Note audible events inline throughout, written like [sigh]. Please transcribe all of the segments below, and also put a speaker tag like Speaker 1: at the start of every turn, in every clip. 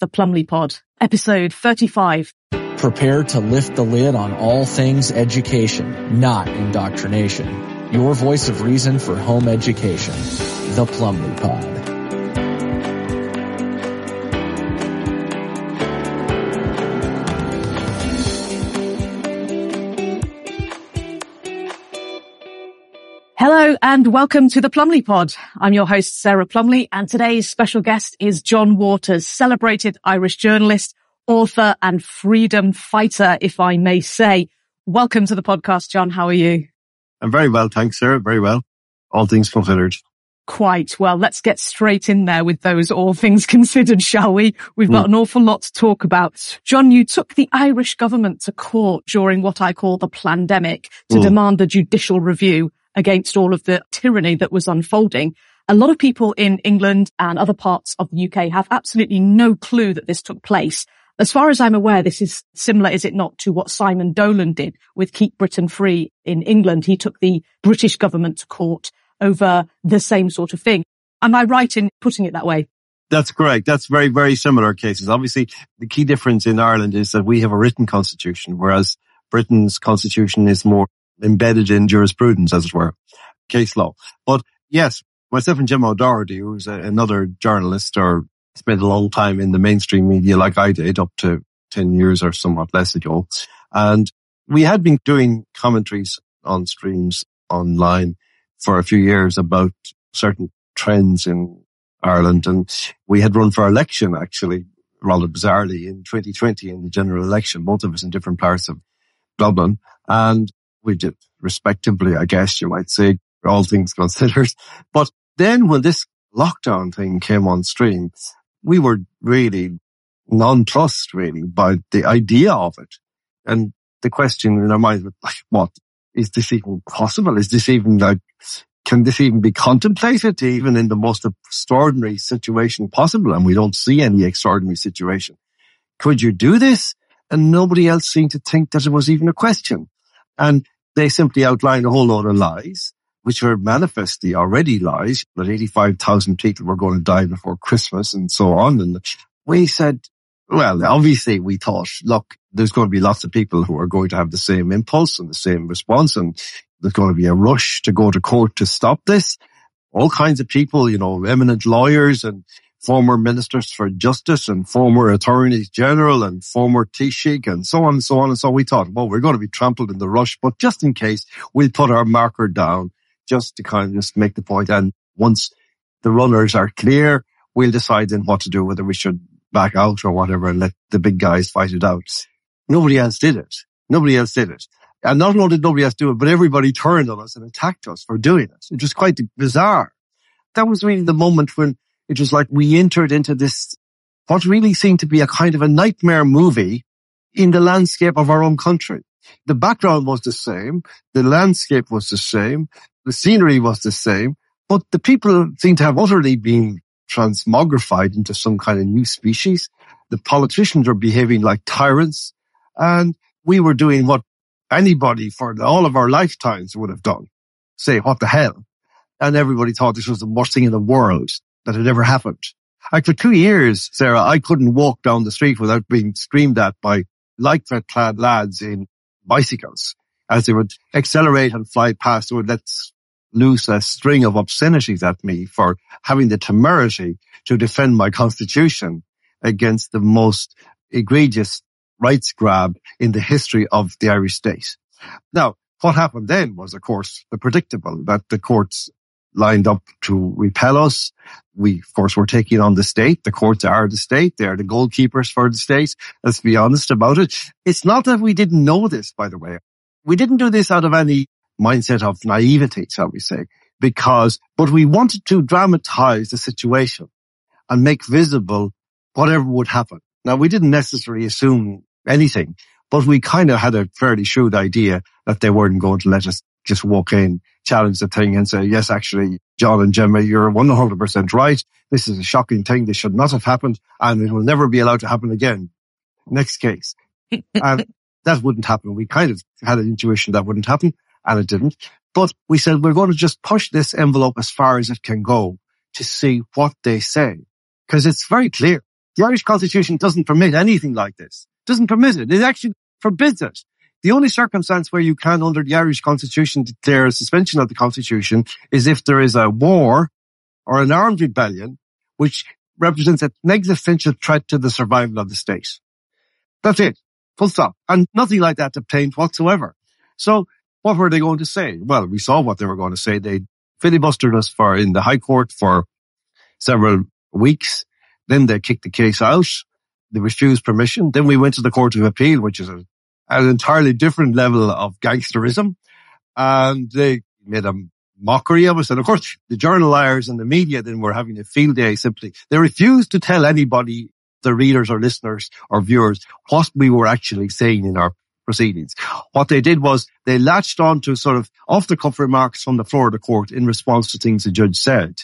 Speaker 1: the Plumley Pod, episode 35.
Speaker 2: Prepare to lift the lid on all things education, not indoctrination. Your voice of reason for home education. The Plumley Pod.
Speaker 1: Hello and welcome to the Plumley Pod. I'm your host, Sarah Plumley, and today's special guest is John Waters, celebrated Irish journalist, author and freedom fighter, if I may say. Welcome to the podcast, John. How are you?
Speaker 3: I'm very well. Thanks, Sarah. Very well. All things considered.
Speaker 1: Quite well. Let's get straight in there with those all things [laughs] considered, shall we? We've got mm. an awful lot to talk about. John, you took the Irish government to court during what I call the pandemic to mm. demand a judicial review against all of the tyranny that was unfolding. A lot of people in England and other parts of the UK have absolutely no clue that this took place. As far as I'm aware, this is similar, is it not, to what Simon Dolan did with Keep Britain Free in England. He took the British government to court over the same sort of thing. Am I right in putting it that way?
Speaker 3: That's correct. That's very, very similar cases. Obviously, the key difference in Ireland is that we have a written constitution, whereas Britain's constitution is more embedded in jurisprudence, as it were, case law. But yes, myself and Gemma O'Doherty, who's a, uh, another journalist or spent a long time in the mainstream media like I did up to 10 years or somewhat less ago. And we had been doing commentaries on streams online for a few years about certain trends in Ireland. And we had run for election actually rather bizarrely in 2020 in the general election, both of us in different parts of Dublin. And we did respectively, I guess you might say, all things considered. [laughs] But then when this lockdown thing came on stream, we were really nonplussed really by the idea of it. And the question in our minds was [laughs] like, what is this even possible? Is this even like, can this even be contemplated even in the most extraordinary situation possible? And we don't see any extraordinary situation. Could you do this? And nobody else seemed to think that it was even a question. And they simply outlined a whole lot of lies, which were manifestly already lies, that 85,000 people were going to die before Christmas and so on. And we said, well, obviously we thought, look, there's going to be lots of people who are going to have the same impulse and the same response. And there's going to be a rush to go to court to stop this. All kinds of people, you know, eminent lawyers and former ministers for justice and former attorneys general and former Taoiseach and so on and so on. And so we thought, well, we're going to be trampled in the rush, but just in case we'll put our marker down just to kind of just make the point. And once the runners are clear, we'll decide then what to do, whether we should back out or whatever and let the big guys fight it out. Nobody else did it. Nobody else did it. And not only did nobody else do it, but everybody turned on us and attacked us for doing it. It was quite bizarre. That was really the moment when it was like we entered into this, what really seemed to be a kind of a nightmare movie in the landscape of our own country. The background was the same. The landscape was the same. The scenery was the same, but the people seemed to have utterly been transmogrified into some kind of new species. The politicians were behaving like tyrants and we were doing what anybody for all of our lifetimes would have done. Say, what the hell? And everybody thought this was the worst thing in the world that had ever happened. For two years, Sarah, I couldn't walk down the street without being screamed at by lycra clad lads in bicycles as they would accelerate and fly past. Would let loose a string of obscenities at me for having the temerity to defend my constitution against the most egregious rights grab in the history of the Irish state. Now, what happened then was, of course, the predictable that the courts lined up to repel us. We, of course, were taking on the state. The courts are the state. They are the goalkeepers for the state. Let's be honest about it. It's not that we didn't know this, by the way. We didn't do this out of any mindset of naivety, shall we say, because, but we wanted to dramatize the situation and make visible whatever would happen. Now, we didn't necessarily assume anything, but we kind of had a fairly shrewd idea that they weren't going to let us just walk in, challenge the thing and say, yes, actually, John and Gemma, you're 100% right. This is a shocking thing. This should not have happened and it will never be allowed to happen again. Next case. [laughs] and that wouldn't happen. We kind of had an intuition that wouldn't happen and it didn't. But we said we're going to just push this envelope as far as it can go to see what they say. Cause it's very clear. The Irish constitution doesn't permit anything like this. It doesn't permit it. It actually forbids it. The only circumstance where you can, under the Irish constitution, declare a suspension of the constitution is if there is a war or an armed rebellion, which represents an existential threat to the survival of the state. That's it. Full stop. And nothing like that obtained whatsoever. So what were they going to say? Well, we saw what they were going to say. They filibustered us for in the High Court for several weeks. Then they kicked the case out. They refused permission. Then we went to the Court of Appeal, which is a, an entirely different level of gangsterism. And they made a mockery of us. And of course, the journal liars and the media then were having a field day simply. They refused to tell anybody, the readers or listeners or viewers, what we were actually saying in our proceedings. What they did was they latched on to sort of off the cuff remarks from the floor of the court in response to things the judge said.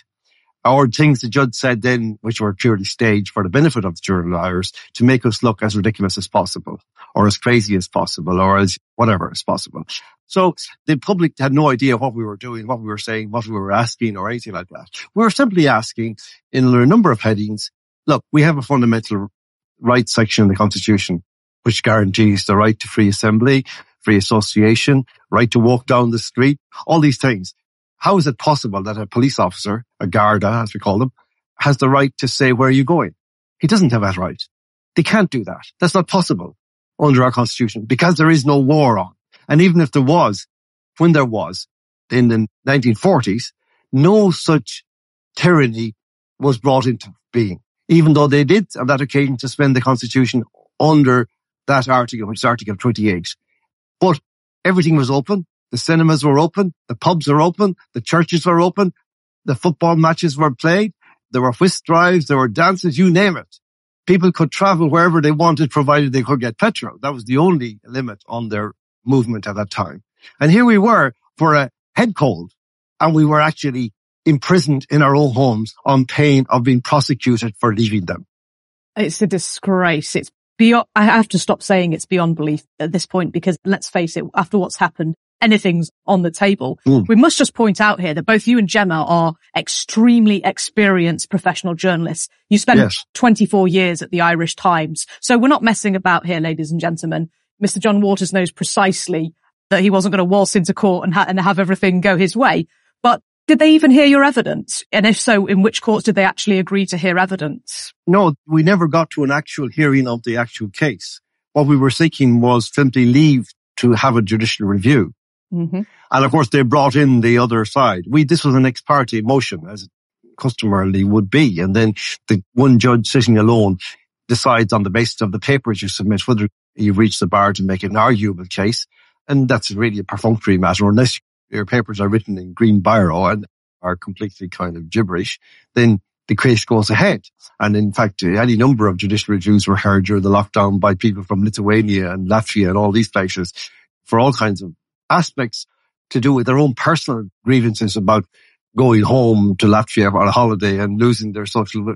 Speaker 3: Or things the judge said then, which were purely staged for the benefit of the journal liars to make us look as ridiculous as possible or as crazy as possible or as whatever as possible. So the public had no idea what we were doing, what we were saying, what we were asking or anything like that. We were simply asking in a number of headings, look, we have a fundamental rights section in the constitution which guarantees the right to free assembly, free association, right to walk down the street, all these things. How is it possible that a police officer, a Garda, as we call them, has the right to say, where are you going? He doesn't have that right. They can't do that. That's not possible under our constitution because there is no war on. And even if there was, when there was in the 1940s, no such tyranny was brought into being, even though they did on that occasion suspend the constitution under that article, which is Article 28. But everything was open. The cinemas were open. The pubs were open. The churches were open. The football matches were played. There were whist drives. There were dances. You name it. People could travel wherever they wanted, provided they could get petrol. That was the only limit on their movement at that time. And here we were for a head cold and we were actually imprisoned in our own homes on pain of being prosecuted for leaving them.
Speaker 1: It's a disgrace. It's beyond, I have to stop saying it's beyond belief at this point because let's face it, after what's happened, anything's on the table. Mm. We must just point out here that both you and Gemma are extremely experienced professional journalists. You spent yes. 24 years at the Irish Times. So we're not messing about here, ladies and gentlemen. Mr. John Waters knows precisely that he wasn't going to waltz into court and, ha- and have everything go his way. But did they even hear your evidence? And if so, in which courts did they actually agree to hear evidence?
Speaker 3: No, we never got to an actual hearing of the actual case. What we were seeking was simply leave to have a judicial review. Mm-hmm. And of course, they brought in the other side. We, this was an ex parte motion, as customarily would be. And then the one judge sitting alone decides on the basis of the papers you submit whether you've reached the bar to make an arguable case. And that's really a perfunctory matter unless your papers are written in green biro and are completely kind of gibberish, then the case goes ahead. And in fact, any number of judicial reviews were heard during the lockdown by people from Lithuania and Latvia and all these places for all kinds of aspects to do with their own personal grievances about going home to Latvia on a holiday and losing their social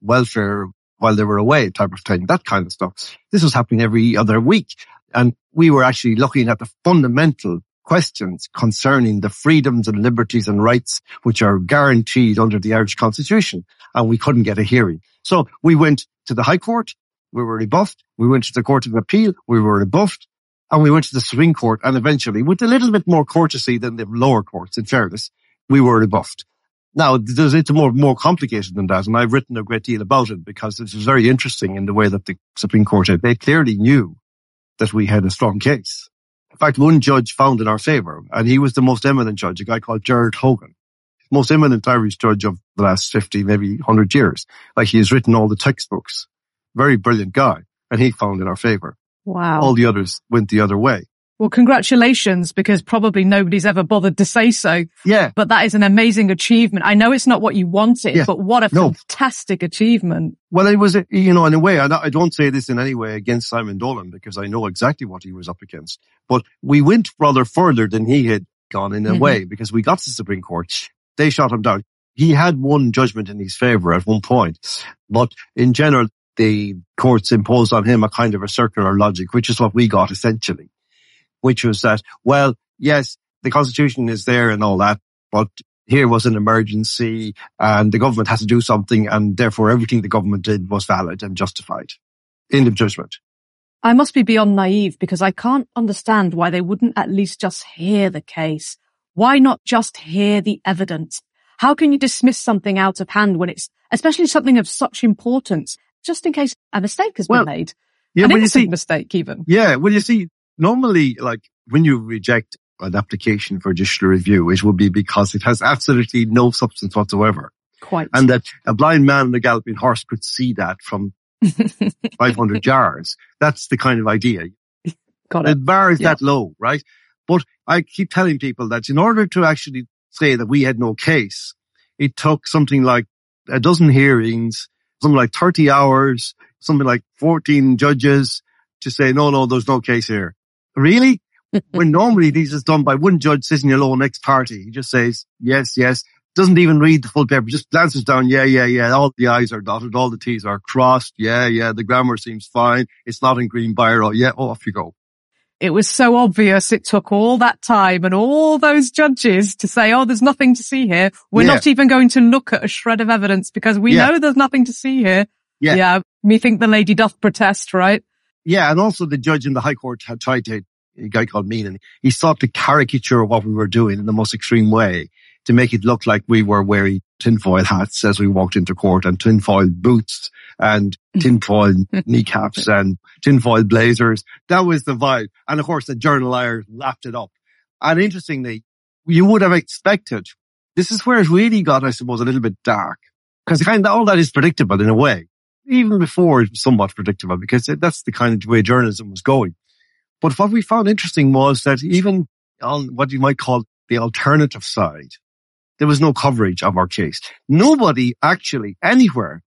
Speaker 3: welfare while they were away type of thing, that kind of stuff. This was happening every other week. And we were actually looking at the fundamental questions concerning the freedoms and liberties and rights which are guaranteed under the Irish constitution. And we couldn't get a hearing. So we went to the High Court. We were rebuffed. We went to the Court of Appeal. We were rebuffed. And we went to the Supreme Court. And eventually, with a little bit more courtesy than the lower courts, in fairness, we were rebuffed. Now, it's more, more complicated than that. And I've written a great deal about it because it's very interesting in the way that the Supreme Court, they clearly knew that we had a strong case. In fact, one judge found in our favor, and he was the most eminent judge, a guy called Gerard Hogan, most eminent Irish judge of the last 50, maybe 100 years. Like he has written all the textbooks. Very brilliant guy. And he found in our favor.
Speaker 1: Wow.
Speaker 3: All the others went the other way.
Speaker 1: Well, congratulations, because probably nobody's ever bothered to say so.
Speaker 3: Yeah.
Speaker 1: But that is an amazing achievement. I know it's not what you wanted, yeah. but what a no. fantastic achievement.
Speaker 3: Well, it was, you know, in a way, I don't say this in any way against Simon Dolan because I know exactly what he was up against, but we went rather further than he had gone in a mm-hmm. way because we got to the Supreme Court. They shot him down. He had one judgment in his favor at one point, but in general, the courts imposed on him a kind of a circular logic, which is what we got essentially which was that, well, yes, the constitution is there and all that, but here was an emergency and the government has to do something and therefore everything the government did was valid and justified. End of judgment.
Speaker 1: I must be beyond naive because I can't understand why they wouldn't at least just hear the case. Why not just hear the evidence? How can you dismiss something out of hand when it's, especially something of such importance, just in case a mistake has
Speaker 3: Well,
Speaker 1: been made?
Speaker 3: Yeah, well, you see,
Speaker 1: mistake even.
Speaker 3: yeah, well, you see, normally, like when you reject an application for judicial review, it will be because it has absolutely no substance whatsoever.
Speaker 1: Quite.
Speaker 3: And that a blind man on a galloping horse could see that from [laughs] 500 yards. That's the kind of idea. [laughs]
Speaker 1: Got
Speaker 3: The
Speaker 1: it.
Speaker 3: bar is
Speaker 1: Yeah.
Speaker 3: that low, right? But I keep telling people that in order to actually say that we had no case, it took something like a dozen hearings, something like 30 hours, something like 14 judges to say, no, no, there's no case here. Really? [laughs] when normally these is done by one judge sitting alone ex parte. He just says, yes, yes, doesn't even read the full paper, just glances down, yeah, yeah, yeah, all the I's are dotted, all the T's are crossed, yeah, yeah, the grammar seems fine, it's not in green biro, yeah, oh, off you go.
Speaker 1: It was so obvious it took all that time and all those judges to say, oh, there's nothing to see here. We're
Speaker 3: Yeah.
Speaker 1: not even going to look at a shred of evidence because we
Speaker 3: Yeah.
Speaker 1: know there's nothing to see here.
Speaker 3: Yeah.
Speaker 1: Yeah. Me think the lady doth protest, right?
Speaker 3: Yeah, and also the judge in the High Court had tried to, a guy called Meenan, he sought to caricature what we were doing in the most extreme way to make it look like we were wearing tinfoil hats as we walked into court and tinfoil boots and [laughs] tinfoil kneecaps and tinfoil blazers. That was the vibe. And of course the journal Irish lapped it up. And interestingly, you would have expected, this is where it really got, I suppose, a little bit dark because kind of all that is predictable in a way even before it was somewhat predictable because that's the kind of way journalism was going. But what we found interesting was that even on what you might call the alternative side, there was no coverage of our case. Nobody actually anywhere,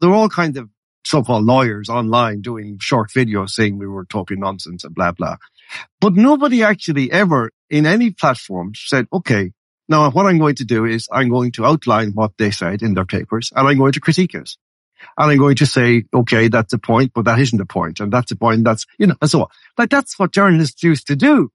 Speaker 3: there were all kinds of so-called lawyers online doing short videos saying we were talking nonsense and blah, blah. But nobody actually ever in any platform said, okay, now what I'm going to do is I'm going to outline what they said in their papers and I'm going to critique it. And I'm going to say, okay, that's a point, but that isn't a point. And that's a point. That's, you know, and so on. Like that's what journalists used to do.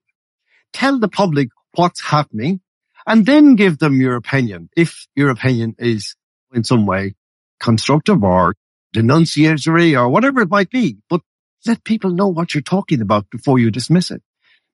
Speaker 3: Tell the public what's happening and then give them your opinion. If your opinion is in some way constructive or denunciatory or whatever it might be, but let people know what you're talking about before you dismiss it.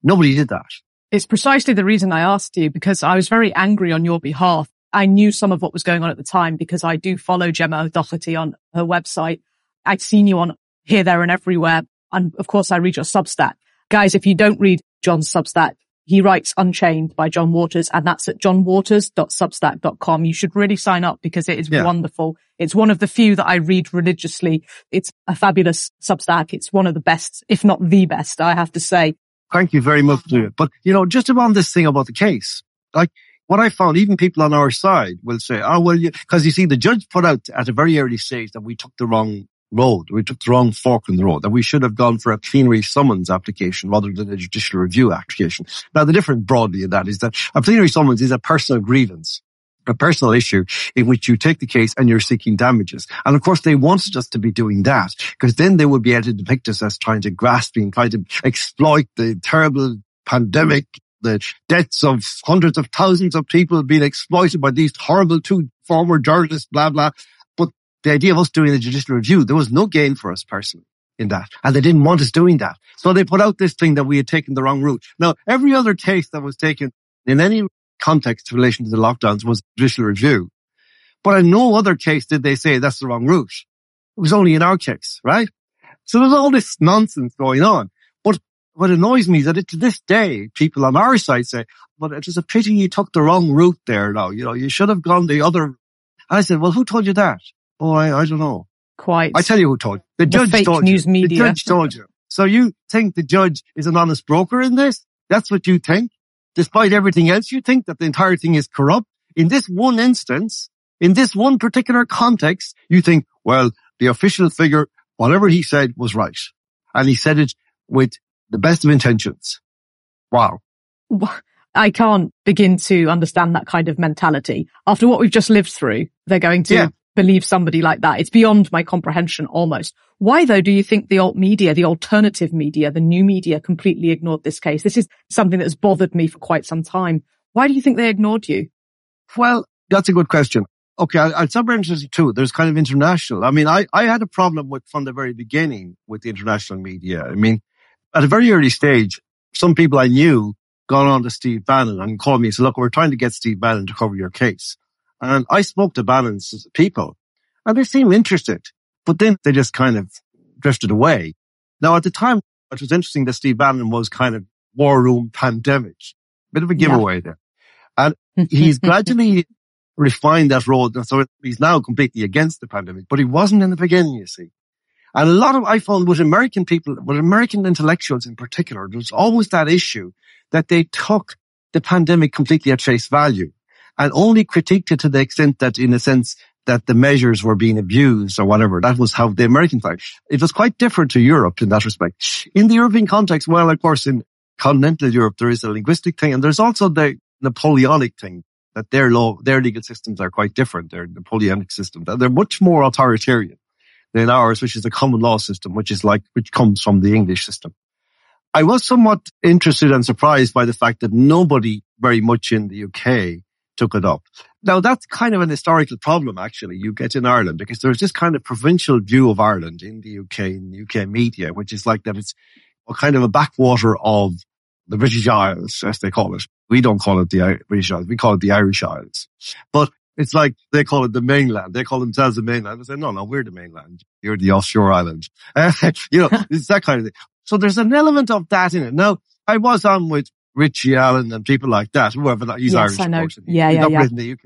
Speaker 3: Nobody did that.
Speaker 1: It's precisely the reason I asked you because I was very angry on your behalf. I knew some of what was going on at the time because I do follow Gemma O'Doherty on her website. I'd seen you on here, there and everywhere. And of course I read your Substack. Guys, if you don't read John's Substack, he writes Unchained by John Waters and that's at johnwaters.substack.com. You should really sign up because it is
Speaker 3: Yeah.
Speaker 1: wonderful. It's one of the few that I read religiously. It's a fabulous Substack. It's one of the best, if not the best, I have to say.
Speaker 3: Thank you very much to. But, you know, just about this thing about the case, like what I found, even people on our side will say, oh, well, because you see, the judge put out at a very early stage that we took the wrong road. We took the wrong fork in the road, that we should have gone for a plenary summons application rather than a judicial review application. Now, the difference broadly in that is that a plenary summons is a personal grievance. A personal issue in which you take the case and you're seeking damages. And of course they wanted us to be doing that because then they would be able to depict us as trying to grasp and trying to exploit the terrible pandemic, the deaths of hundreds of thousands of people being exploited by these horrible two former journalists, blah, blah. The idea of us doing a judicial review, there was no gain for us personally in that. And they didn't want us doing that. So they put out this thing that we had taken the wrong route. Now, every other case that was taken in any context in relation to the lockdowns was judicial review. But in no other case did they say that's the wrong route. It was only in our case, right? So there's all this nonsense going on. But what annoys me is that it, to this day, people on our side say, but it was a pity you took the wrong route there now. You know, you should have gone the other. And I said, well, who told you that? Oh, I, I don't know.
Speaker 1: Quite.
Speaker 3: I tell you who told you. The,
Speaker 1: The
Speaker 3: judge
Speaker 1: fake
Speaker 3: told
Speaker 1: news
Speaker 3: you.
Speaker 1: media.
Speaker 3: The judge told you. So you think the judge is an honest broker in this? That's what you think? Despite everything else, you think that the entire thing is corrupt? In this one instance, in this one particular context, you think, well, the official figure, whatever he said was right. And he said it with the best of intentions. Wow.
Speaker 1: I can't begin to understand that kind of mentality. After what we've just lived through, they're going to
Speaker 3: Yeah.
Speaker 1: Believe somebody like that. It's beyond my comprehension almost. Why though do you think the alt media, the alternative media, the new media completely ignored this case? This is something that has bothered me for quite some time. Why do you think they ignored you?
Speaker 3: Well, that's a good question. Okay, I, it's super interesting too. There's kind of international. I mean, I, I had a problem with from the very beginning with the international media. I mean, at a very early stage, some people I knew got on to Steve Bannon and called me and said, look, we're trying to get Steve Bannon to cover your case. And I spoke to Bannon's people and they seemed interested, but then they just kind of drifted away. Now at the time, it was interesting that Steve Bannon was kind of war room pandemic, bit of a giveaway yeah. there. And [laughs] he's gradually refined that role. So he's now completely against the pandemic, but he wasn't in the beginning, you see. And a lot of, I found with American people, with American intellectuals in particular, there's always that issue that they took the pandemic completely at face value and only critiqued it to the extent that in a sense that the measures were being abused or whatever. That was how the American thought. It was quite different to Europe in that respect. In the European context, well, of course, in continental Europe, there is a linguistic thing and there's also the Napoleonic thing that their law, their legal systems are quite different. They're Napoleonic systems. They're much more authoritarian than ours, which is a common law system, which is like, which comes from the English system. I was somewhat interested and surprised by the fact that nobody very much in the UK took it up. Now that's kind of an historical problem actually you get in Ireland because there's this kind of provincial view of Ireland in the UK, in the UK media, which is like that it's a kind of a backwater of the British Isles, as they call it. We don't call it the British Isles. We call it the Irish Isles. But it's like they call it the mainland. They call themselves the mainland. I say, no, no, we're the mainland. You're the offshore island. [laughs] you know, [laughs] it's that kind of thing. So there's an element of that in it. Now, I was on with Richie Allen and people like that, whoever that, he's
Speaker 1: yes,
Speaker 3: Irish.
Speaker 1: I know. Yeah, yeah, yeah.
Speaker 3: In the UK.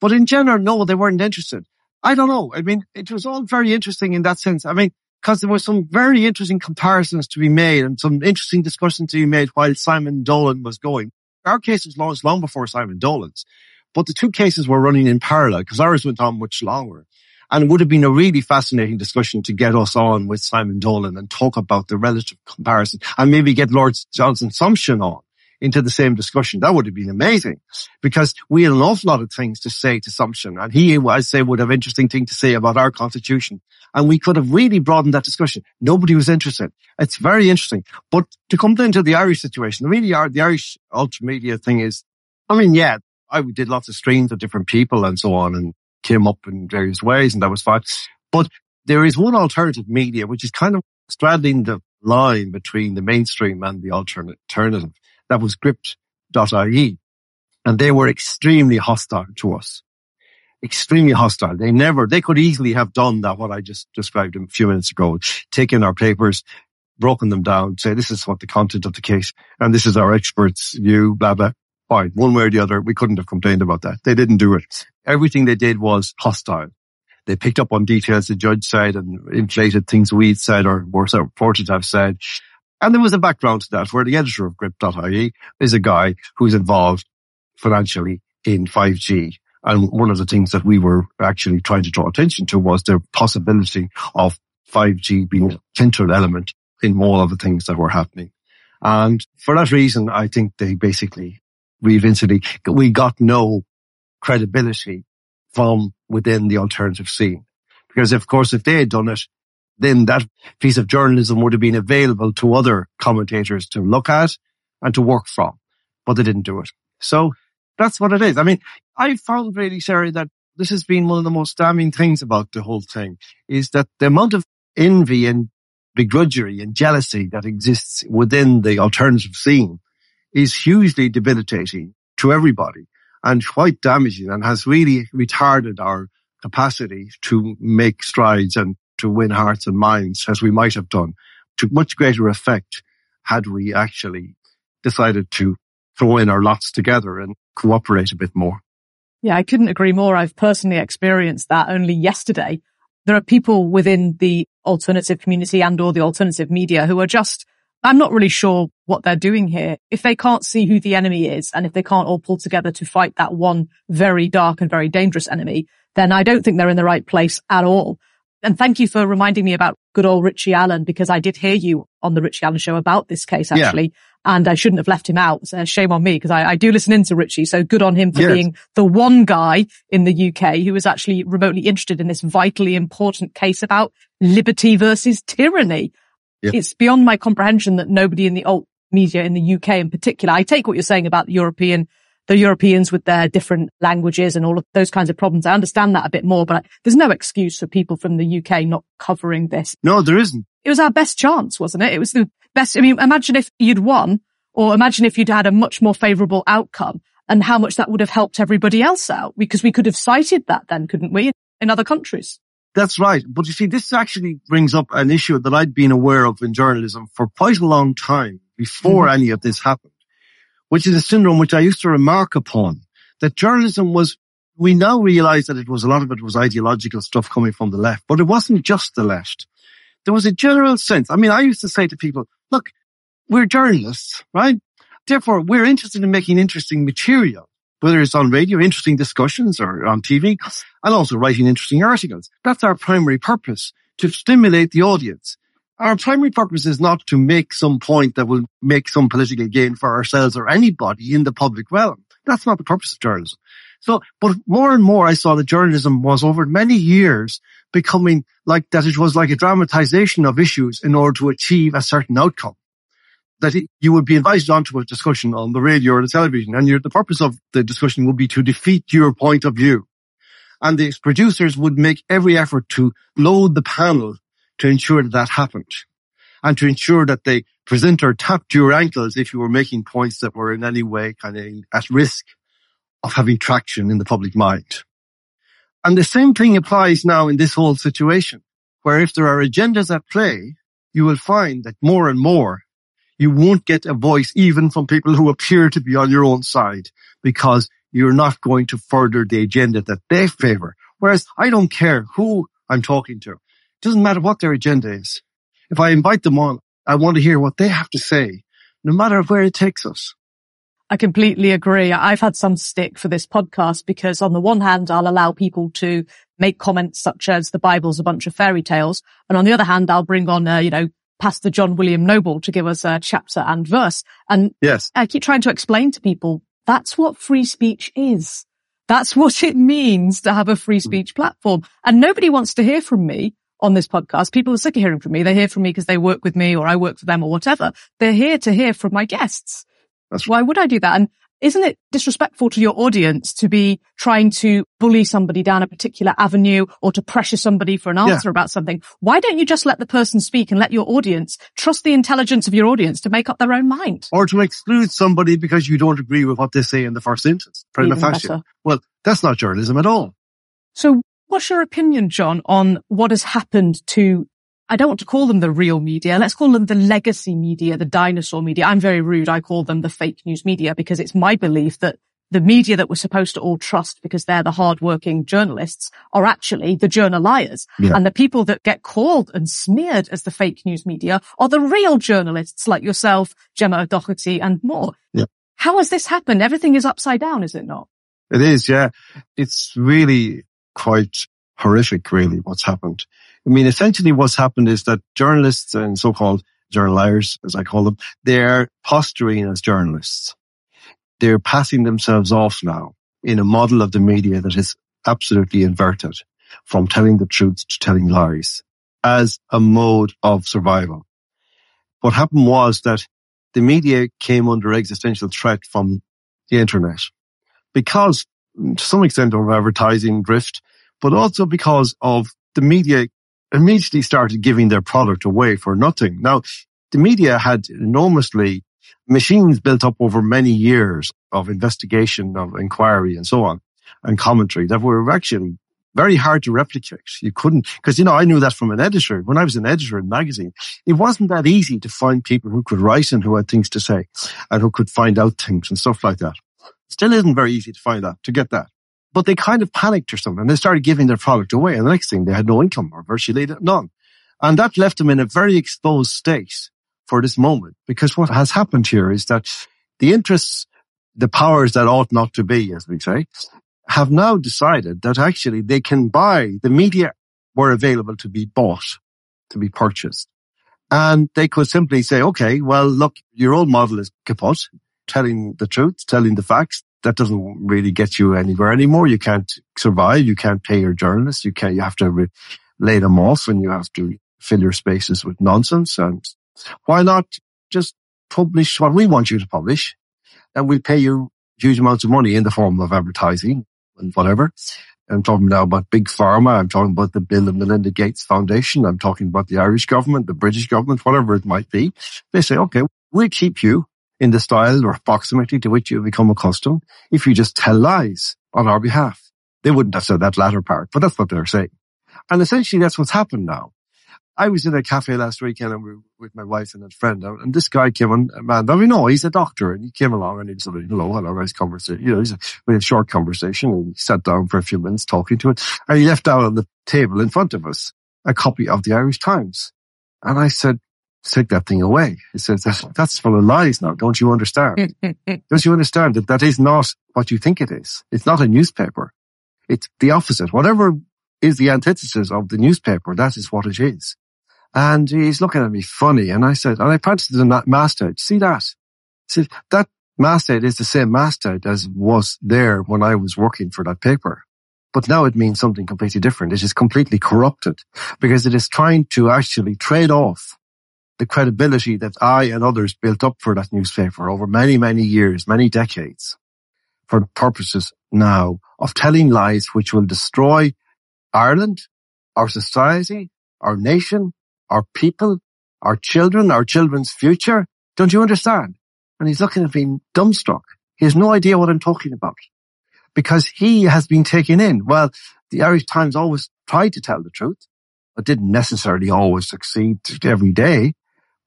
Speaker 3: But in general, no, they weren't interested. I don't know. I mean, it was all very interesting in that sense. I mean, because there were some very interesting comparisons to be made and some interesting discussions to be made while Simon Dolan was going. Our case was launched long before Simon Dolan's, but the two cases were running in parallel because ours went on much longer. And it would have been a really fascinating discussion to get us on with Simon Dolan and talk about the relative comparison and maybe get Lord Jonathan Sumption on into the same discussion. That would have been amazing because we had an awful lot of things to say to Sumption and he, I say, would have interesting thing to say about our constitution. And we could have really broadened that discussion. Nobody was interested. It's very interesting. But to come into the Irish situation, the really the Irish ultra media thing is, I mean, yeah, I did lots of streams of different people and so on and came up in various ways and that was fine. But there is one alternative media, which is kind of straddling the line between the mainstream and the alternative that was gript.ie. And they were extremely hostile to us. Extremely hostile. They never, they could easily have done that, what I just described a few minutes ago, taken our papers, broken them down, say this is what the content of the case, and this is our experts' view, blah, blah. Fine. One way or the other, we couldn't have complained about that. They didn't do it. Everything they did was hostile. They picked up on details the judge said and inflated things we'd said or were reported to have said. And there was a background to that where the editor of gript.ie is a guy who's involved financially in 5G. And one of the things that we were actually trying to draw attention to was the possibility of 5G being a central element in all of the things that were happening. And for that reason, I think they basically, we eventually, we got no credibility from within the alternative scene. Because of course, if they had done it, then that piece of journalism would have been available to other commentators to look at and to work from, but they didn't do it. So that's what it is. I mean, I found really, Sarah, that this has been one of the most damning things about the whole thing is that the amount of envy and begrudgery and jealousy that exists within the alternative scene is hugely debilitating to everybody and quite damaging and has really retarded our capacity to make strides and to win hearts and minds as we might have done to much greater effect had we actually decided to throw in our lots together and cooperate a bit more.
Speaker 1: Yeah, I couldn't agree more. I've personally experienced that only yesterday. There are people within the alternative community and or the alternative media who are just, I'm not really sure what they're doing here. If they can't see who the enemy is and if they can't all pull together to fight that one very dark and very dangerous enemy, then I don't think they're in the right place at all. And thank you for reminding me about good old Richie Allen because I did hear you on the Richie Allen show about this case actually. Yeah. And I shouldn't have left him out. So shame on me because I, I, do listen into Richie. So good on him for yes. being the one guy in the UK who was actually remotely interested in this vitally important case about liberty versus tyranny. Yeah. It's beyond my comprehension that nobody in the alt media in the UK in particular, I take what you're saying about the European the Europeans with their different languages and all of those kinds of problems. I understand that a bit more, but there's no excuse for people from the UK not covering this.
Speaker 3: No, there isn't.
Speaker 1: It was our best chance, wasn't it? It was the best. I mean, imagine if you'd won or imagine if you'd had a much more favorable outcome and how much that would have helped everybody else out because we could have cited that then, couldn't we, in other countries?
Speaker 3: That's right. But you see, this actually brings up an issue that I'd been aware of in journalism for quite a long time before mm-hmm. any of this happened, which is a syndrome which I used to remark upon that journalism was, we now realize that it was a lot of it was ideological stuff coming from the left, but it wasn't just the left. There was a general sense. I mean, I used to say to people, look, we're journalists, right? Therefore, we're interested in making interesting material, whether it's on radio, interesting discussions or on TV, and also writing interesting articles. That's our primary purpose, to stimulate the audience. Our primary purpose is not to make some point that will make some political gain for ourselves or anybody in the public realm. That's not the purpose of journalism. So, but more and more I saw that journalism was over many years becoming like that it was like a dramatization of issues in order to achieve a certain outcome that you would be invited onto a discussion on the radio or the television and the purpose of the discussion would be to defeat your point of view. And the producers would make every effort to load the panel to ensure that that happened and to ensure that the presenter tapped your ankles if you were making points that were in any way kind of at risk of having traction in the public mind. And the same thing applies now in this whole situation, where if there are agendas at play, you will find that more and more you won't get a voice even from people who appear to be on your own side because you're not going to further the agenda that they favor. Whereas I don't care who I'm talking to. It doesn't matter what their agenda is. If I invite them on, I want to hear what they have to say, no matter where it takes us.
Speaker 1: I completely agree. I've had some stick for this podcast because on the one hand, I'll allow people to make comments such as the Bible's a bunch of fairy tales. And on the other hand, I'll bring on, uh, you know, Pastor John William Noble to give us a chapter and verse. And
Speaker 3: yes,
Speaker 1: I keep trying to explain to people that's what free speech is. That's [laughs] what it means to have a free hmm. speech platform. And nobody wants to hear from me on this podcast. People are sick of hearing from me. They hear from me because they work with me or I work for them or whatever. They're here to hear from my guests. That's Why would I do that? And isn't it disrespectful to your audience to be trying to bully somebody down a particular avenue or to pressure somebody for an answer yeah. about something? Why don't you just let the person speak and let your audience trust the intelligence of your audience to make up their own mind?
Speaker 3: Or to exclude somebody because you don't agree with what they say in the first instance. Prima facie. Well, that's not journalism at all.
Speaker 1: So what's your opinion, John, on what has happened to I don't want to call them the real media. Let's call them the legacy media, the dinosaur media. I'm very rude. I call them the fake news media because it's my belief that the media that we're supposed to all trust because they're the hardworking journalists are actually the journaliers. Yeah. And the people that get called and smeared as the fake news media are the real journalists like yourself, Gemma O'Doherty and more.
Speaker 3: Yeah.
Speaker 1: How has this happened? Everything is upside down, is it not?
Speaker 3: It is. Yeah. It's really quite horrific, really, what's happened. I mean, essentially what's happened is that journalists and so-called journaliers, as I call them, they're posturing as journalists. They're passing themselves off now in a model of the media that is absolutely inverted from telling the truth to telling lies as a mode of survival. What happened was that the media came under existential threat from the internet because to some extent of advertising drift, but also because of the media immediately started giving their product away for nothing. Now, the media had enormously machines built up over many years of investigation, of inquiry and so on, and commentary that were actually very hard to replicate. You couldn't, because, you know, I knew that from an editor. When I was an editor in magazine, it wasn't that easy to find people who could write and who had things to say and who could find out things and stuff like that. Still isn't very easy to find that, to get that. But they kind of panicked or something and they started giving their product away. And the next thing they had no income or virtually none. And that left them in a very exposed state for this moment because what has happened here is that the interests, the powers that ought not to be, as we say, have now decided that actually they can buy the media were available to be bought, to be purchased. And they could simply say, okay, well, look, your old model is kaput, telling the truth, telling the facts that doesn't really get you anywhere anymore. You can't survive. You can't pay your journalists. You can't, you have to re- lay them off and you have to fill your spaces with nonsense. And why not just publish what we want you to publish and we'll pay you huge amounts of money in the form of advertising and whatever. I'm talking now about big pharma. I'm talking about the Bill and Melinda Gates Foundation. I'm talking about the Irish government, the British government, whatever it might be. They say, okay, we'll keep you in the style or approximately to which you become accustomed if you just tell lies on our behalf. They wouldn't have said that latter part, but that's what they're saying. And essentially that's what's happened now. I was in a cafe last weekend and we with my wife and a friend and this guy came on, man that we know, he's a doctor and he came along and he said, hello, a nice conversation. You know, a, we had a short conversation and he sat down for a few minutes talking to it and he left out on the table in front of us a copy of the Irish Times. And I said, take that thing away. He says, that's, that's full of lies now. Don't you understand? [laughs] Don't you understand that that is not what you think it is? It's not a newspaper. It's the opposite. Whatever is the antithesis of the newspaper, that is what it is. And he's looking at me funny. And I said, and I pointed to the masthead. See that? He said, that masthead is the same masthead as was there when I was working for that paper. But now it means something completely different. It is completely corrupted because it is trying to actually trade off the credibility that I and others built up for that newspaper over many, many years, many decades for purposes now of telling lies which will destroy Ireland, our society, our nation, our people, our children, our children's future. Don't you understand? And he's looking at me dumbstruck. He has no idea what I'm talking about because he has been taken in. Well, the Irish Times always tried to tell the truth, but didn't necessarily always succeed every day,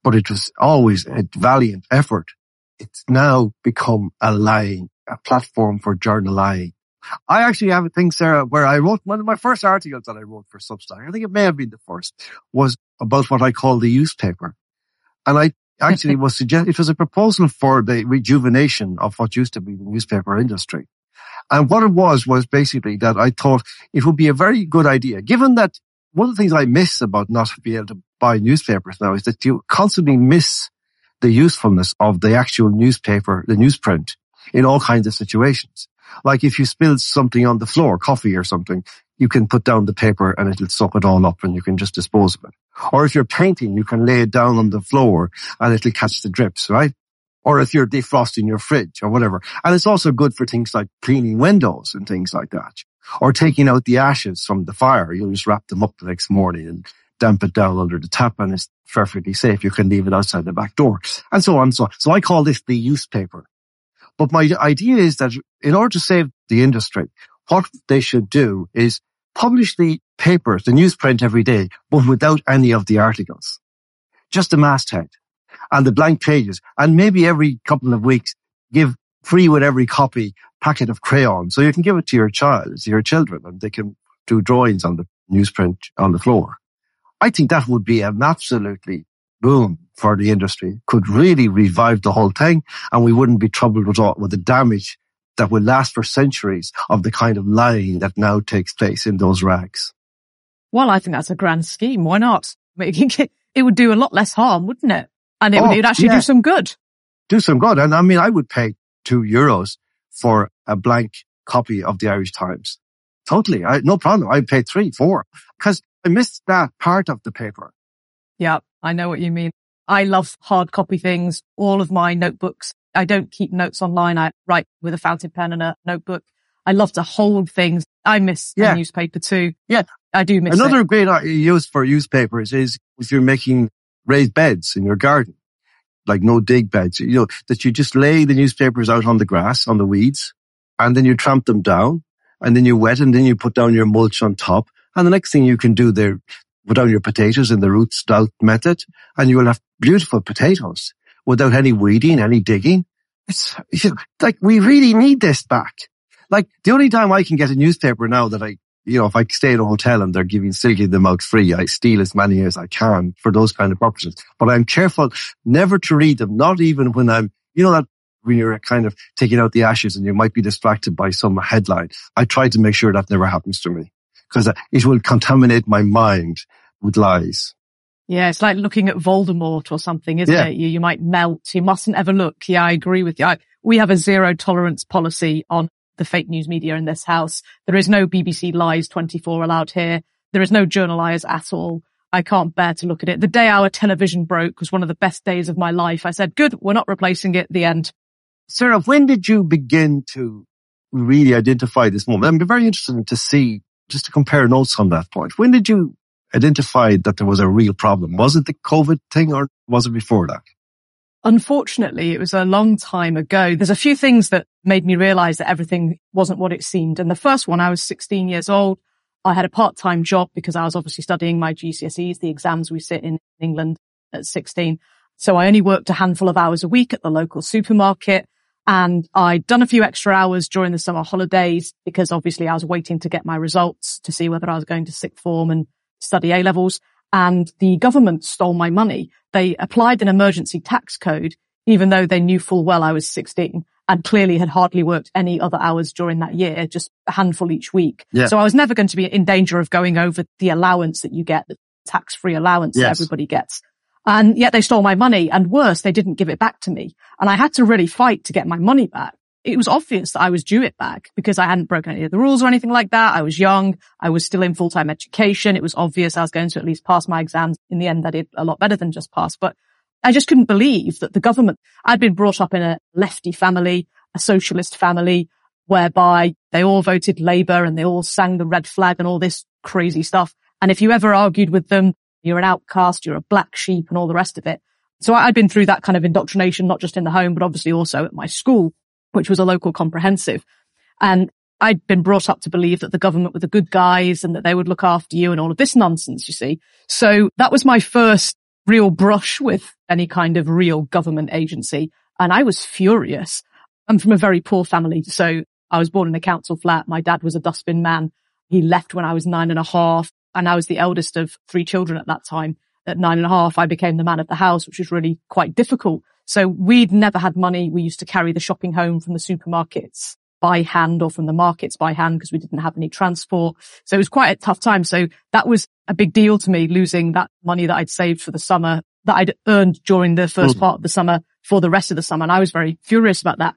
Speaker 3: but it was always a valiant effort. It's now become a lying, a platform for journal lying. I actually have a thing, Sarah, where I wrote one of my first articles that I wrote for Substack. I think it may have been the first was about what I call the newspaper. And I actually [laughs] was suggest, it was a proposal for the rejuvenation of what used to be the newspaper industry. And what it was, was basically that I thought it would be a very good idea, given that one of the things I miss about not being able to buy newspapers now is that you constantly miss the usefulness of the actual newspaper, the newsprint in all kinds of situations. Like if you spill something on the floor, coffee or something, you can put down the paper and it'll soak it all up and you can just dispose of it. Or if you're painting, you can lay it down on the floor and it'll catch the drips, right? Or if you're defrosting your fridge or whatever. And it's also good for things like cleaning windows and things like that. Or taking out the ashes from the fire. You'll just wrap them up the next morning and damp it down under the tap and it's perfectly safe. You can leave it outside the back door and so on. and So, on. so I call this the newspaper. But my idea is that in order to save the industry, what they should do is publish the papers, the newsprint every day, but without any of the articles. Just the masthead and the blank pages. And maybe every couple of weeks give free with every copy packet of crayons. So you can give it to your child, to your children, and they can do drawings on the newsprint on the floor. I think that would be an absolutely boom for the industry, could really revive the whole thing, and we wouldn't be troubled with, all, with the damage that will last for centuries of the kind of lying that now takes place in those rags.
Speaker 1: Well, I think that's a grand scheme. Why not? [laughs] It would do a lot less harm, wouldn't it? And it oh, would actually yeah. do some good.
Speaker 3: Do some good. And I mean, I would pay two euros for a blank copy of the Irish Times. Totally. I, no problem. I'd pay three, four because I missed that part of the paper.
Speaker 1: Yeah, I know what you mean. I love hard copy things. All of my notebooks. I don't keep notes online. I write with a fountain pen and a notebook. I love to hold things. I miss yeah. newspaper too.
Speaker 3: Yeah.
Speaker 1: I do miss
Speaker 3: Another
Speaker 1: it.
Speaker 3: great use for newspapers is if you're making raised beds in your garden, like no dig beds, you know, that you just lay the newspapers out on the grass, on the weeds, and then you tramp them down and then you wet and then you put down your mulch on top. And the next thing you can do there, put down your potatoes in the Ruth Stout method and you will have beautiful potatoes without any weeding, any digging. It's like we really need this back. Like the only time I can get a newspaper now that I, you know, if I stay in a hotel and they're giving still giving them out free, I steal as many as I can for those kind of purposes. But I'm careful never to read them, not even when I'm, you know, that when you're kind of taking out the ashes and you might be distracted by some headline. I try to make sure that never happens to me because it will contaminate my mind with lies.
Speaker 1: Yeah, it's like looking at Voldemort or something, isn't yeah. it? You, you might melt. You mustn't ever look. Yeah, I agree with you. I, we have a zero tolerance policy on the fake news media in this house. There is no BBC Lies 24 allowed here. There is no journalize at all. I can't bear to look at it. The day our television broke was one of the best days of my life. I said, good, we're not replacing it. The end.
Speaker 3: Sarah, when did you begin to really identify this moment? I'm be very interested to see, just to compare notes on that point. When did you identify that there was a real problem? Was it the COVID thing or was it before that?
Speaker 1: Unfortunately, it was a long time ago. There's a few things that made me realize that everything wasn't what it seemed. And the first one, I was 16 years old. I had a part-time job because I was obviously studying my GCSEs, the exams we sit in England at 16. So I only worked a handful of hours a week at the local supermarket and I'd done a few extra hours during the summer holidays because obviously I was waiting to get my results to see whether I was going to sixth form and study A levels. And the government stole my money. They applied an emergency tax code, even though they knew full well I was 16 and clearly had hardly worked any other hours during that year, just a handful each week. Yeah. So I was never going to be in danger of going over the allowance that you get, the tax free allowance yes. that everybody gets. And yet they stole my money and worse, they didn't give it back to me. And I had to really fight to get my money back. It was obvious that I was due it back because I hadn't broken any of the rules or anything like that. I was young. I was still in full-time education. It was obvious I was going to at least pass my exams. In the end, I did a lot better than just pass, but I just couldn't believe that the government, I'd been brought up in a lefty family, a socialist family, whereby they all voted Labour and they all sang the red flag and all this crazy stuff. And if you ever argued with them, you're an outcast, you're a black sheep and all the rest of it. So I'd been through that kind of indoctrination, not just in the home, but obviously also at my school, which was a local comprehensive. And I'd been brought up to believe that the government were the good guys and that they would look after you and all of this nonsense, you see. So that was my first real brush with any kind of real government agency. And I was furious. I'm from a very poor family. So I was born in a council flat. My dad was a dustbin man. He left when I was nine and a half and I was the eldest of three children at that time. At nine and a half, I became the man of the house, which was really quite difficult. So we'd never had money. We used to carry the shopping home from the supermarkets by hand or from the markets by hand because we didn't have any transport. So it was quite a tough time. So that was a big deal to me, losing that money that I'd saved for the summer that I'd earned during the first mm. part of the summer for the rest of the summer. And I was very furious about that.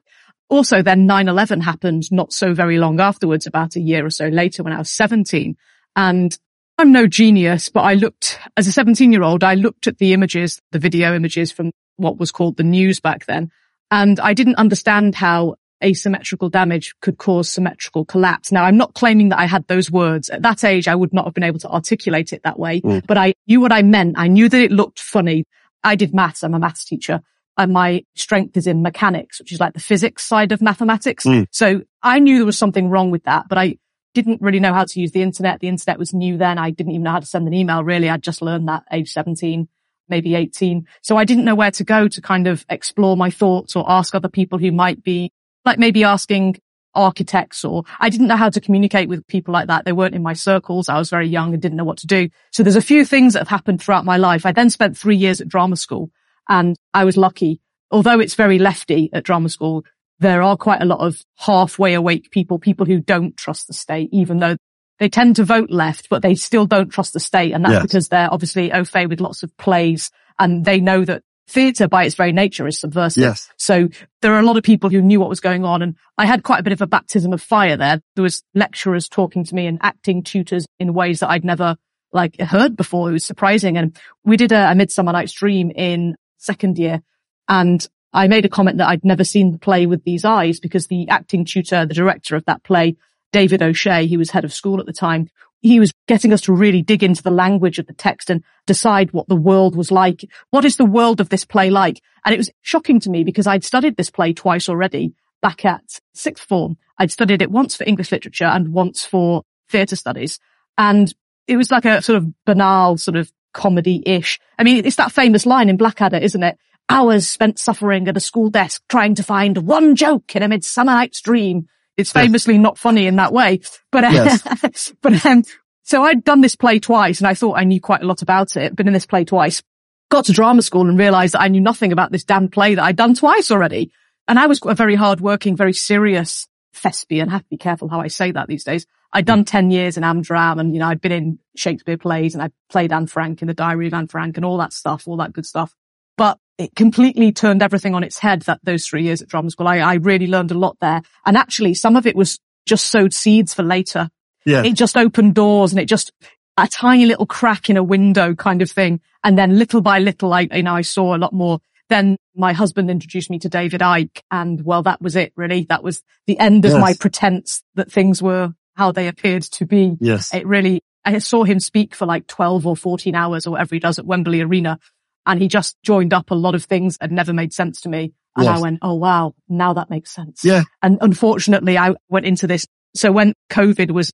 Speaker 1: Also then 9-11 happened not so very long afterwards, about a year or so later when I was 17. And I'm no genius, but I looked, as a 17 year old, I looked at the images, the video images from what was called the news back then. And I didn't understand how asymmetrical damage could cause symmetrical collapse. Now, I'm not claiming that I had those words. At that age, I would not have been able to articulate it that way, mm. but I knew what I meant. I knew that it looked funny. I did maths. I'm a maths teacher and my strength is in mechanics, which is like the physics side of mathematics. Mm. So I knew there was something wrong with that, but I didn't really know how to use the internet. The internet was new then. I didn't even know how to send an email really. I'd just learned that age 17, maybe 18. So I didn't know where to go to kind of explore my thoughts or ask other people who might be like maybe asking architects or I didn't know how to communicate with people like that. They weren't in my circles. I was very young and didn't know what to do. So there's a few things that have happened throughout my life. I then spent three years at drama school and I was lucky. Although it's very lefty at drama school, there are quite a lot of halfway awake people, people who don't trust the state, even though they tend to vote left, but they still don't trust the state. And that's yes. because they're obviously au fait with lots of plays and they know that theatre by its very nature is subversive. Yes. So there are a lot of people who knew what was going on. And I had quite a bit of a baptism of fire there. There was lecturers talking to me and acting tutors in ways that I'd never like heard before. It was surprising. And we did a, a Midsummer Night's Dream in second year and I made a comment that I'd never seen the play with these eyes because the acting tutor, the director of that play, David O'Shea, he was head of school at the time, he was getting us to really dig into the language of the text and decide what the world was like. What is the world of this play like? And it was shocking to me because I'd studied this play twice already back at sixth form. I'd studied it once for English literature and once for theatre studies. And it was like a sort of banal sort of comedy-ish. I mean, it's that famous line in Blackadder, isn't it? Hours spent suffering at a school desk trying to find one joke in a midsummer night's dream. It's famously yes. not funny in that way, but, uh, yes. [laughs] but, um, so I'd done this play twice and I thought I knew quite a lot about it, been in this play twice, got to drama school and realized that I knew nothing about this damn play that I'd done twice already. And I was a very hard working, very serious thespian. I have to be careful how I say that these days. I'd done 10 years in Amdram and, you know, I'd been in Shakespeare plays and I played Anne Frank in the Diary of Anne Frank and all that stuff, all that good stuff. But it completely turned everything on its head that those three years at drama school. I, I really learned a lot there. And actually some of it was just sowed seeds for later. Yeah. It just opened doors and it just, a tiny little crack in a window kind of thing. And then little by little, I, you know, I saw a lot more. then my husband introduced me to David Icke and well, that was it really. That was the end of yes. my pretense that things were how they appeared to be.
Speaker 3: Yes.
Speaker 1: It really, I saw him speak for like 12 or 14 hours or whatever he does at Wembley Arena. And he just joined up a lot of things that never made sense to me. And yes. I went, Oh wow, now that makes sense.
Speaker 3: Yeah.
Speaker 1: And unfortunately I went into this. So when COVID was,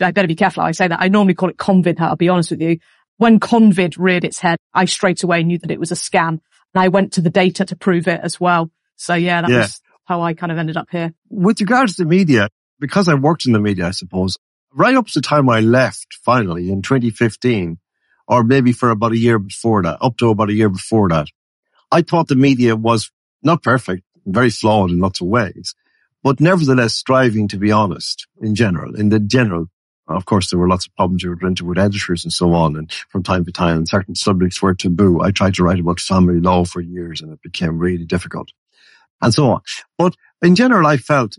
Speaker 1: I better be careful how I say that. I normally call it COVID. I'll be honest with you. When COVID reared its head, I straight away knew that it was a scam and I went to the data to prove it as well. So yeah, that yeah. was how I kind of ended up here.
Speaker 3: With regards to the media, because I worked in the media, I suppose, right up to the time I left finally in 2015, or maybe for about a year before that, up to about a year before that, I thought the media was not perfect, very flawed in lots of ways, but nevertheless striving to be honest in general, in the general. Of course, there were lots of problems you were into with editors and so on. And from time to time, certain subjects were taboo. I tried to write about family law for years and it became really difficult and so on. But in general, I felt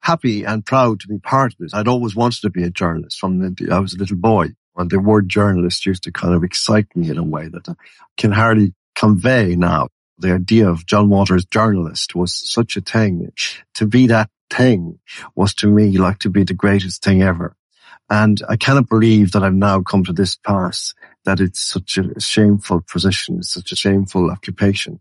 Speaker 3: happy and proud to be part of this. I'd always wanted to be a journalist from the, I was a little boy and the word journalist used to kind of excite me in a way that I can hardly convey now. The idea of John Waters journalist was such a thing. To be that thing was to me like to be the greatest thing ever. And I cannot believe that I've now come to this pass, that it's such a shameful position. It's such a shameful occupation.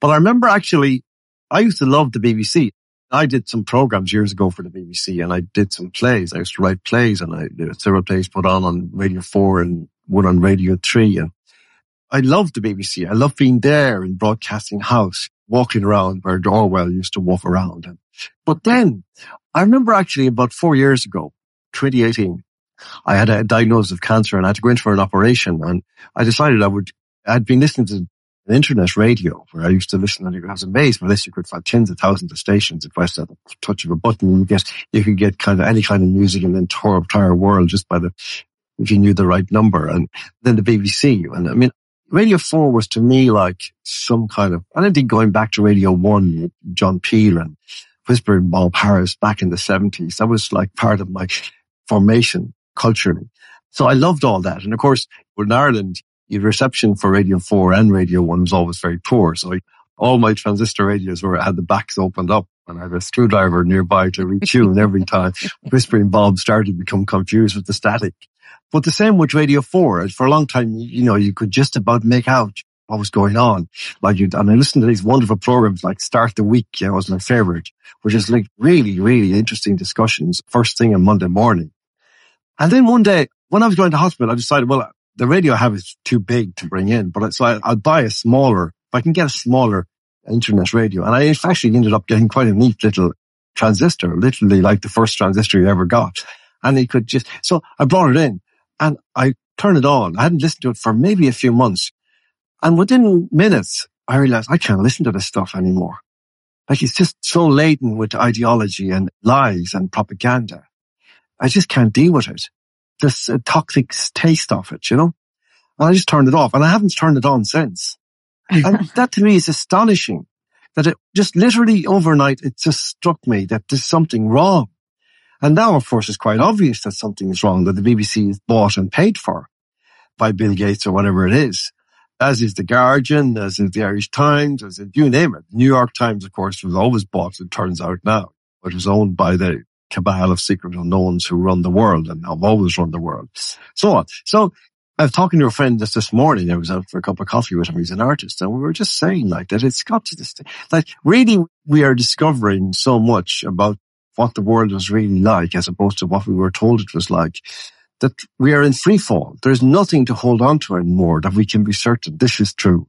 Speaker 3: But I remember actually, I used to love the BBC. I did some programs years ago for the BBC and I did some plays. I used to write plays and I did several plays put on on Radio 4 and one on Radio 3. And I loved the BBC. I loved being there in Broadcasting House, walking around where Orwell used to walk around. But then I remember actually about four years ago, 2018, I had a diagnosis of cancer and I had to go in for an operation and I decided I would, I'd been listening to an internet radio where I used to listen and I was amazed by this. You could find tens of thousands of stations if I at the touch of a button. You get, you could get kind of any kind of music in the entire world just by the, if you knew the right number. And then the BBC. And I mean, Radio 4 was to me like some kind of, I don't think going back to Radio 1, John Peel and Whispering Bob Harris back in the 70s, that was like part of my formation culturally. So I loved all that. And of course, in Ireland, the reception for Radio 4 and Radio 1 was always very poor. So all my transistor radios were, had the backs opened up and I had a screwdriver nearby to retune every time [laughs] Whispering Bob started to become confused with the static. But the same with Radio 4. For a long time, you know, you could just about make out what was going on. Like you, and I listened to these wonderful programs like Start the Week, you know, was my favorite, which is like really, really interesting discussions first thing on Monday morning. And then one day when I was going to hospital, I decided, well, the radio I have is too big to bring in, but so I, I'll buy a smaller, if I can get a smaller internet radio. And I actually ended up getting quite a neat little transistor, literally like the first transistor you ever got. And it could just, so I brought it in and I turned it on. I hadn't listened to it for maybe a few months. And within minutes, I realized I can't listen to this stuff anymore. Like it's just so laden with ideology and lies and propaganda. I just can't deal with it this uh, toxic taste of it, you know? And I just turned it off and I haven't turned it on since. [laughs] and that to me is astonishing that it just literally overnight, it just struck me that there's something wrong. And now, of course, it's quite obvious that something is wrong that the BBC is bought and paid for by Bill Gates or whatever it is. As is the Guardian, as is the Irish Times, as is, you name it. The New York Times, of course, was always bought, it turns out now. But it was owned by the cabal of secret unknowns who run the world and have always run the world. So on. So I was talking to a friend just this morning. I was out for a cup of coffee with him. He's an artist and we were just saying like that it's got to this, thing. like really we are discovering so much about what the world was really like as opposed to what we were told it was like that we are in free fall. There's nothing to hold on to anymore that we can be certain this is true.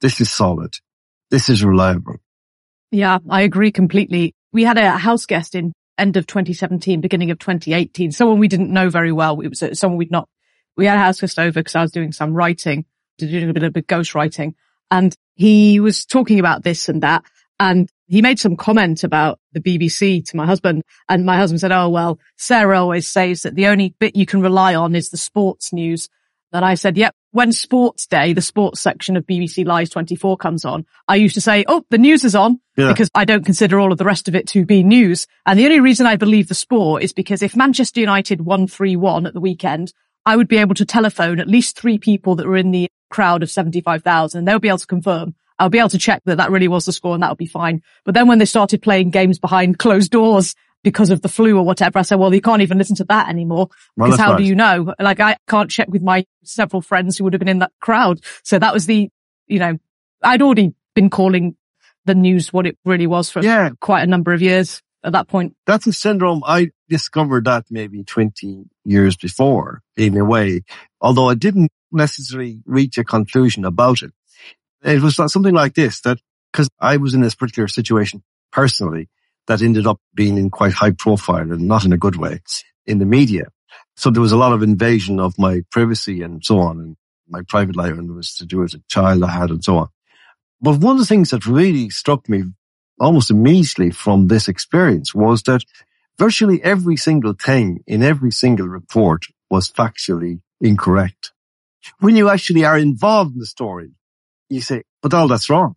Speaker 3: This is solid. This is reliable.
Speaker 1: Yeah, I agree completely. We had a house guest in end of 2017, beginning of 2018, someone we didn't know very well. It was uh, someone we'd not, we had a house guest over because I was doing some writing, doing a bit of ghost writing and he was talking about this and that. And he made some comment about the BBC to my husband and my husband said, Oh, well, Sarah always says that the only bit you can rely on is the sports news. Then I said, yep, when sports day, the sports section of BBC Live 24 comes on, I used to say, oh, the news is on yeah. because I don't consider all of the rest of it to be news. And the only reason I believe the sport is because if Manchester United won 3-1 at the weekend, I would be able to telephone at least three people that were in the crowd of 75,000. They'll be able to confirm I'll be able to check that that really was the score and that'll be fine. But then when they started playing games behind closed doors because of the flu or whatever, I said, well, you can't even listen to that anymore because
Speaker 3: Well,
Speaker 1: how
Speaker 3: that's
Speaker 1: do you know? Like I can't check with my several friends who would have been in that crowd. So that was the, you know, I'd already been calling the news what it really was for
Speaker 3: Yeah,
Speaker 1: quite a number of years at that point.
Speaker 3: that's a syndrome. I discovered that maybe 20 years before in a way, although I didn't necessarily reach a conclusion about it. It was something like this that because I was in this particular situation personally that ended up being in quite high profile and not in a good way in the media. So there was a lot of invasion of my privacy and so on and my private life and it was to do with a child I had and so on. But one of the things that really struck me almost immediately from this experience was that virtually every single thing in every single report was factually incorrect. When you actually are involved in the story, you say, but all that's wrong.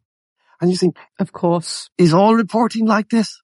Speaker 3: And you think,
Speaker 1: Of course.
Speaker 3: is all reporting like this?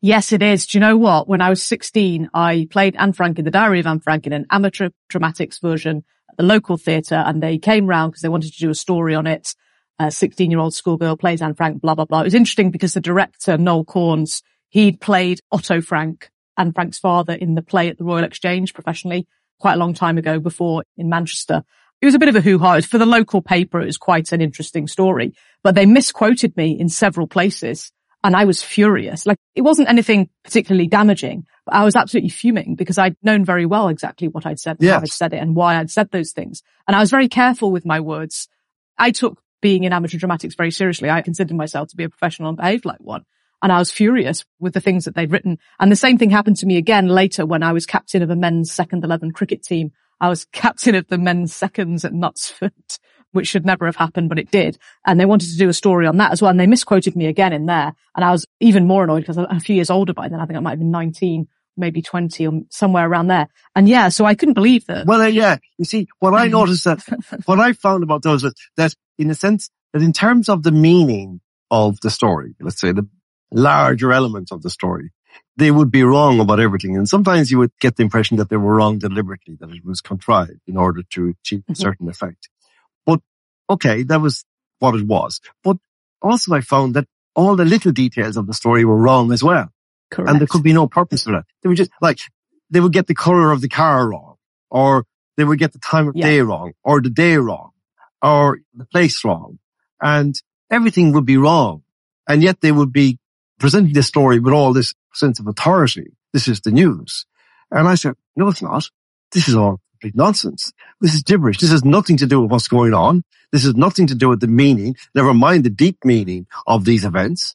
Speaker 1: Yes, it is. Do you know what? When I was 16, I played Anne Frank in the Diary of Anne Frank in an amateur dramatics version at the local theatre and they came round because they wanted to do a story on it. A 16 year old schoolgirl plays Anne Frank, blah, blah, blah. It was interesting because the director, Noel Corns, he'd played Otto Frank, Anne Frank's father in the play at the Royal Exchange professionally quite a long time ago before in Manchester. It was a bit of a hoo-ha. For the local paper, it was quite an interesting story, but they misquoted me in several places and I was furious. Like it wasn't anything particularly damaging, but I was absolutely fuming because I'd known very well exactly what I'd said, and how I'd said it and why I'd said those things. And I was very careful with my words. I took being in amateur dramatics very seriously. I considered myself to be a professional and behaved like one. And I was furious with the things that they'd written. And the same thing happened to me again later when I was captain of a men's second 11 cricket team. I was [laughs] captain of the men's seconds at Knutsford, which should never have happened, but it did. And they wanted to do a story on that as well. And they misquoted me again in there. And I was even more annoyed because I'm a few years older by then. I think I might have been 19, maybe 20 or somewhere around there. And yeah, so I couldn't believe that.
Speaker 3: Well, uh, yeah, you see, what I [laughs] noticed that, what I found about those was that in a sense, that in terms of the meaning of the story, let's say the larger elements of the story, they would be wrong about everything. And sometimes you would get the impression that they were wrong deliberately, that it was contrived in order to achieve a
Speaker 1: Mhm.
Speaker 3: certain effect. Okay, that was what it was. But also I found that all the little details of the story were wrong as well.
Speaker 1: Correct.
Speaker 3: And there could be no purpose for that. They were just like, they would get the color of the car wrong, or they would get the time of
Speaker 1: Yeah.
Speaker 3: day wrong, or the day wrong, or the place wrong. And everything would be wrong. And yet they would be presenting the story with all this sense of authority. This is the news. And I said, no, it's not. This is all complete nonsense. This is gibberish. This has nothing to do with what's going on. This has nothing to do with the meaning, never mind the deep meaning of these events.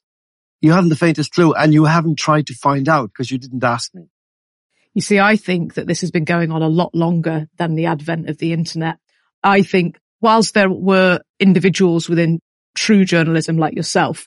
Speaker 3: You haven't the faintest clue and you haven't tried to find out because you didn't ask me.
Speaker 1: You see, I think that this has been going on a lot longer than the advent of the internet. I think whilst there were individuals within true journalism like yourself,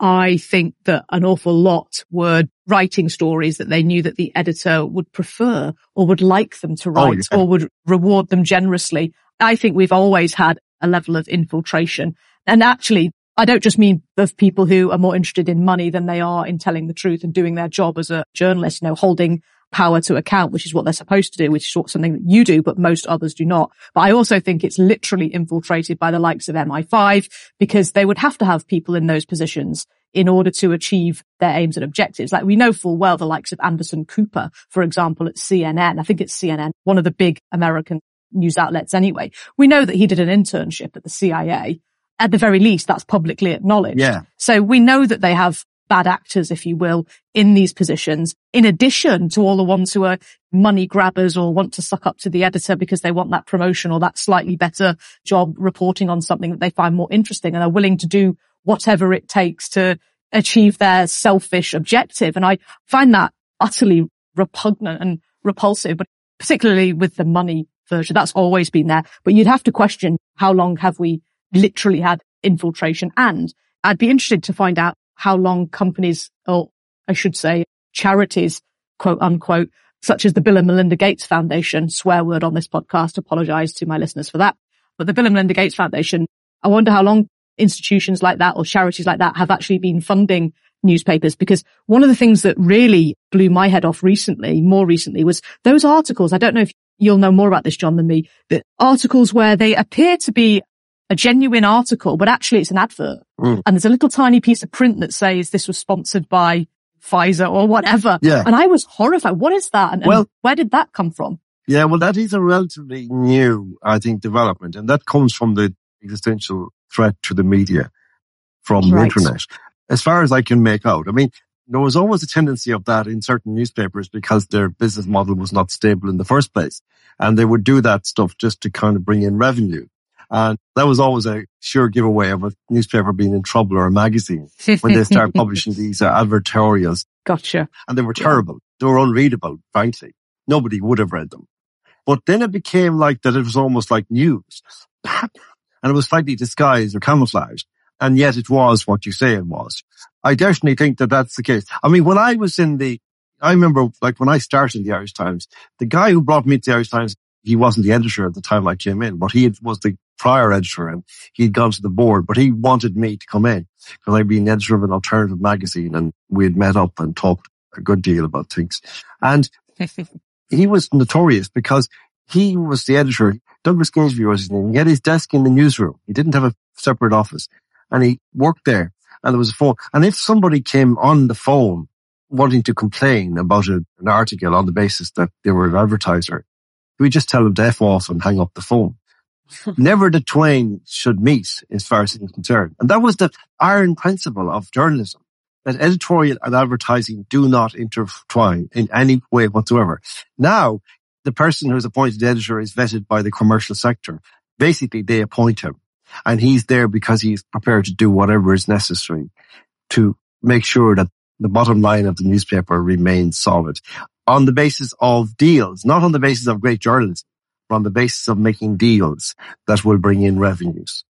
Speaker 1: I think that an awful lot were writing stories that they knew that the editor would prefer or would like them to
Speaker 3: Oh,
Speaker 1: write
Speaker 3: yeah.
Speaker 1: or would reward them generously. I think we've always had a level of infiltration. And actually, I don't just mean of people who are more interested in money than they are in telling the truth and doing their job as a journalist, you know, holding power to account, which is what they're supposed to do, which is something that you do, but most others do not. But I also think it's literally infiltrated by the likes of MI5 because they would have to have people in those positions in order to achieve their aims and objectives. Like we know full well the likes of Anderson Cooper, for example, at CNN. I think it's CNN, one of the big American news outlets anyway. We know that he did an internship at the CIA. At the very least, that's publicly acknowledged.
Speaker 3: Yeah.
Speaker 1: So we know that they have bad actors, if you will, in these positions, in addition to all the ones who are money grabbers or want to suck up to the editor because they want that promotion or that slightly better job reporting on something that they find more interesting and are willing to do whatever it takes to achieve their selfish objective. And I find that utterly repugnant and repulsive, but particularly with the money version, that's always been there. But you'd have to question how long have we literally had infiltration? And I'd be interested to find out how long companies, or I should say charities, quote unquote, such as the Bill and Melinda Gates Foundation, swear word on this podcast, apologize to my listeners for that. But the Bill and Melinda Gates Foundation, I wonder how long institutions like that or charities like that have actually been funding newspapers because one of the things that really blew my head off recently, more recently was those articles. I don't know if you'll know more about this, John, than me, but articles where they appear to be a genuine article, but actually it's an advert
Speaker 3: Mm.
Speaker 1: and there's a little tiny piece of print that says this was sponsored by Pfizer or whatever.
Speaker 3: Yeah.
Speaker 1: And I was horrified. What is that? And, and
Speaker 3: Well-
Speaker 1: where did that come from?
Speaker 3: Yeah, well, that is a relatively new, I think, development, and that comes from the existential threat to the media from
Speaker 1: Right.
Speaker 3: the internet. As far as I can make out, I mean, there was always a tendency of that in certain newspapers because their business model was not stable in the first place, and they would do that stuff just to kind of bring in revenue. And that was always a sure giveaway of a newspaper being in trouble or a magazine when they start [laughs] publishing these uh, advertorials
Speaker 1: Gotcha.
Speaker 3: and they were terrible. They were unreadable, frankly. Nobody would have read them. But then it became like that it was almost like news. [laughs] and it was slightly disguised or camouflaged. And yet it was what you say it was. I definitely think that that's the case. I mean, when I was in the, I remember like when I started in the Irish Times, the guy who brought me to the Irish Times, he wasn't the editor at the time I came in, but he was the prior editor and he'd gone to the board, but he wanted me to come in because I'd been editor of an alternative magazine and we had met up and talked a good deal about things. And [laughs] he was notorious because he was the editor. Douglas Gageby was his name. He had his desk in the newsroom. He didn't have a separate office and he worked there and there was a phone. And if somebody came on the phone wanting to complain about a, an article on the basis that they were an advertiser, we just tell them to F off and hang up the phone. [laughs] Never the twain should meet as far as was concerned. And that was the iron principle of journalism that editorial and advertising do not intertwine in any way whatsoever. Now, the person who's appointed editor is vetted by the commercial sector. Basically, they appoint him and he's there because he's prepared to do whatever is necessary to make sure that the bottom line of the newspaper remains solid on the basis of deals, not on the basis of great journalism, but on the basis of making deals that will bring in revenues.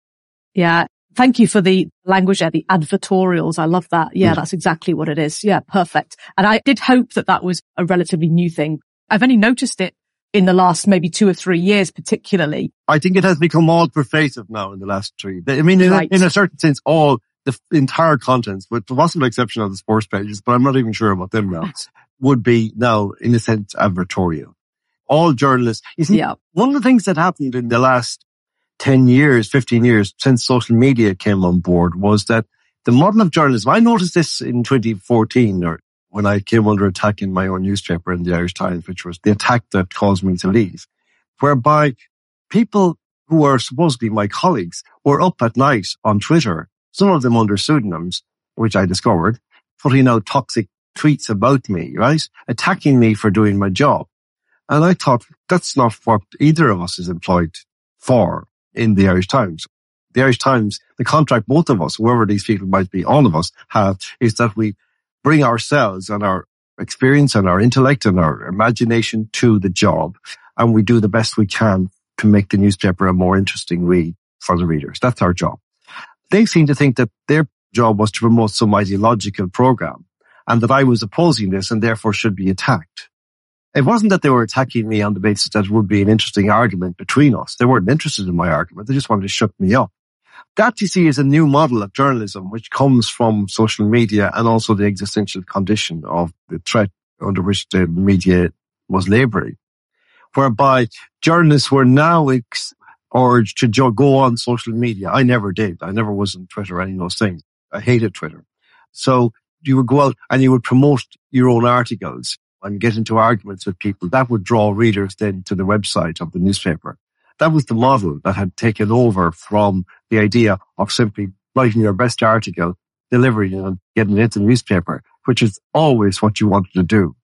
Speaker 1: Yeah. Thank you for the language there, the advertorials. I love that. Yeah,
Speaker 3: Mm.
Speaker 1: that's exactly what it is. Yeah, perfect. And I did hope that that was a relatively new thing. I've only noticed it in the last maybe two or three years, particularly.
Speaker 3: I think it has become all pervasive now in the last three. I mean, in,
Speaker 1: Right.
Speaker 3: a, in a certain sense, all the f- entire contents, with the possible exception of the sports pages, but I'm not even sure about them now, [laughs] would be now, in a sense, advertorial. All journalists, you see,
Speaker 1: Yeah.
Speaker 3: one of the things that happened in the last 10 years, 15 years since social media came on board was that the model of journalism, I noticed this in 2014 or when I came under attack in my own newspaper in the Irish Times, which was the attack that caused me to leave, whereby people who were supposedly my colleagues were up at night on Twitter, some of them under pseudonyms, which I discovered, putting out toxic tweets about me, right? Attacking me for doing my job. And I thought that's not what either of us is employed for in the Irish Times. The Irish Times, the contract both of us, whoever these people might be, all of us have, is that we bring ourselves and our experience and our intellect and our imagination to the job and we do the best we can to make the newspaper a more interesting read for the readers. That's our job. They seem to think that their job was to promote some ideological program and that I was opposing this and therefore should be attacked. It wasn't that they were attacking me on the basis that it would be an interesting argument between us. They weren't interested in my argument. They just wanted to shut me up. That you see is a new model of journalism, which comes from social media and also the existential condition of the threat under which the media was laboring, whereby journalists were now ex- urged to jo- go on social media. I never did. I never was on Twitter or any of those things. I hated Twitter. So you would go out and you would promote your own articles and get into arguments with people. That would draw readers then to the website of the newspaper. That was the model that had taken over from the idea of simply writing your best article, delivering it and getting it into the newspaper, which is always what you wanted to do.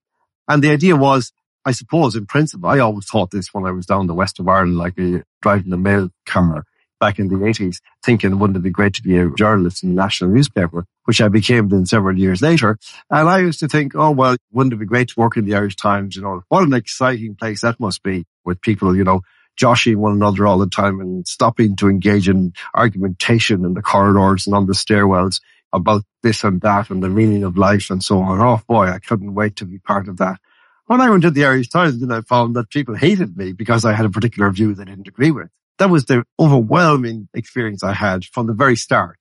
Speaker 3: And the idea was, I suppose in principle, I always thought this when I was down the west of Ireland, like a, driving a mail car back in the 80s, thinking wouldn't it be great to be a journalist in the national newspaper, which I became then several years later. And I used to think, oh, well, wouldn't it be great to work in the Irish Times? You know, what an exciting place that must be with people, you know, joshing one another all the time and stopping to engage in argumentation in the corridors and on the stairwells about this and that and the meaning of life and so on. Oh boy, I couldn't wait to be part of that. When I went to the Irish Times, then I found that people hated me because I had a particular view they didn't agree with. That was the overwhelming experience I had from the very start.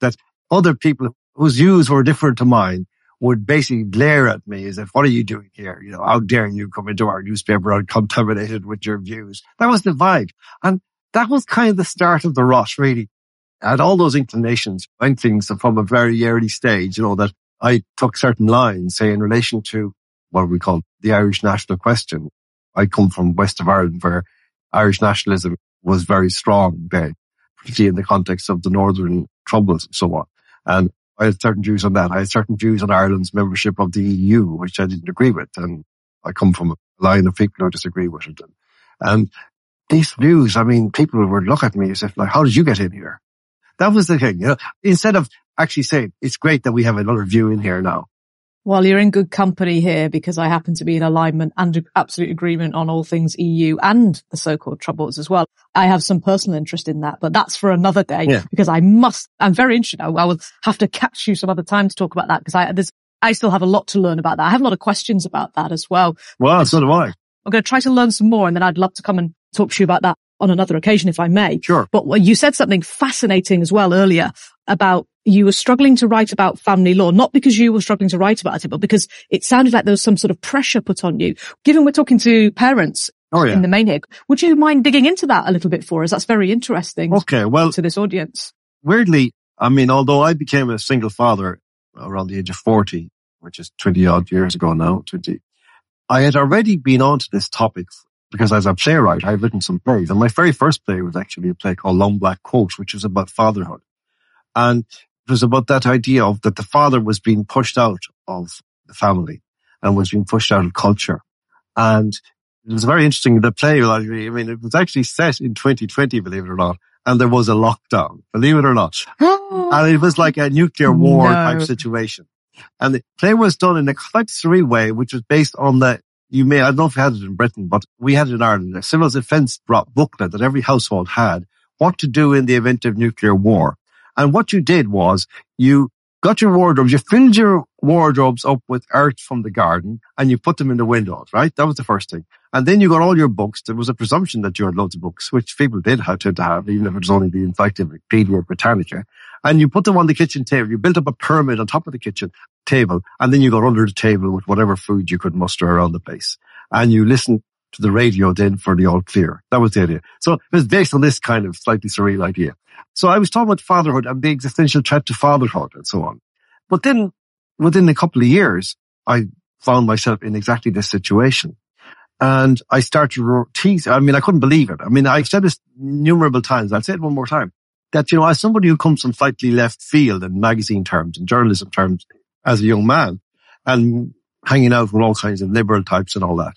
Speaker 3: That other people whose views were different to mine would basically glare at me as if, what are you doing here? You know, how dare you come into our newspaper uncontaminated with your views? That was the vibe. And that was kind of the start of the rot, really. I had all those inclinations, and things from a very early stage, you know, that I took certain lines, say in relation to what we call the Irish national question. I come from west of Ireland where Irish nationalism was very strong then, particularly in the context of the Northern Troubles and so on. And I had certain views on that. I had certain views on Ireland's membership of the EU, which I didn't agree with. And I come from a line of people who disagree with it. And these views, I mean, people would look at me as if like, how did you get in here? That was the thing, you know, instead of actually saying, it's great that we have another view in here now.
Speaker 1: Well, you're in good company here because I happen to be in alignment and absolute agreement on all things EU and the so-called troubles as well. I have some personal interest in that, but that's for another day yeah. because I must, I'm very interested. I, I will have to catch you some other time to talk about that because I, there's, I still have a lot to learn about that. I have a lot of questions about that as well.
Speaker 3: Well, so do I.
Speaker 1: I'm going to try to learn some more and then I'd love to come and talk to you about that on another occasion if I may.
Speaker 3: Sure.
Speaker 1: But you said something fascinating as well earlier about you were struggling to write about family law, not because you were struggling to write about it, but because it sounded like there was some sort of pressure put on you. Given we're talking to parents oh, yeah. in the main here, would you mind digging into that a little bit for us? That's very interesting.
Speaker 3: Okay. Well,
Speaker 1: to this audience.
Speaker 3: Weirdly, I mean, although I became a single father around the age of 40, which is 20 odd years ago now, 20, I had already been onto this topic because as a playwright, I've written some plays and my very first play was actually a play called Long Black Coat, which was about fatherhood. And it was about that idea of that the father was being pushed out of the family and was being pushed out of culture. And it was very interesting. The play, I mean, it was actually set in 2020, believe it or not. And there was a lockdown, believe it or not. [gasps] Oh. and it was like a nuclear war no. type situation. And the play was done in a quite surreal way, which was based on the, you may, I don't know if you had it in Britain, but we had it in Ireland, a civil defense booklet that every household had, what to do in the event of nuclear war. And what you did was you got your wardrobes, you filled your wardrobes up with earth from the garden and you put them in the windows, right? That was the first thing. And then you got all your books. There was a presumption that you had loads of books, which people did have to have, even if it was only the Encyclopedia Britannica. And you put them on the kitchen table. You built up a pyramid on top of the kitchen table. And then you got under the table with whatever food you could muster around the place. And you listened to the radio then for the all clear. That was the idea. So it was based on this kind of slightly surreal idea. So I was talking about fatherhood and the existential threat to fatherhood and so on. But then within a couple of years, I found myself in exactly this situation. And I started tease. I mean, I couldn't believe it. I mean, I've said this innumerable times. I'll say it one more time that, you know, as somebody who comes from slightly left field in magazine terms and journalism terms as a young man and hanging out with all kinds of liberal types and all that,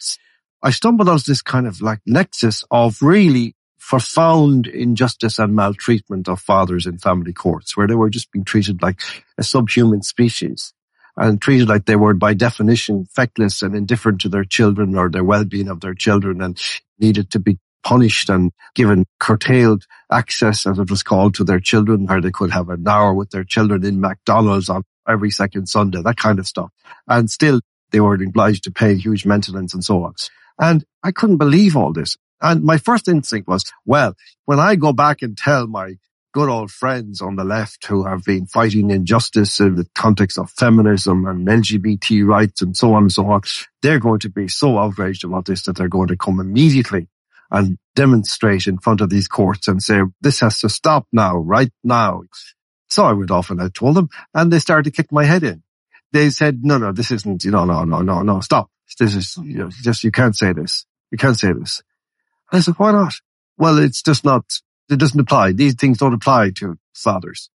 Speaker 3: I stumbled on this kind of like nexus of really profound injustice and maltreatment of fathers in family courts, where they were just being treated like a subhuman species and treated like they were by definition feckless and indifferent to their children or their well-being of their children and needed to be punished and given curtailed access, as it was called, to their children, where they could have an hour with their children in McDonald's on every second Sunday, that kind of stuff. And still they were obliged to pay huge maintenance and so on. And I couldn't believe all this. And my first instinct was, well, when I go back and tell my good old friends on the left who have been fighting injustice in the context of feminism and LGBT rights and so on and so on, they're going to be so outraged about this that they're going to come immediately and demonstrate in front of these courts and say, this has to stop now, right now. So I went off and I told them and they started to kick my head in. They said, no, no, this isn't, you know, no, no, no, no, stop. This is, you know, just, you can't say this. You can't say this. I said, why not? Well, it's just not, it doesn't apply. These things don't apply to fathers.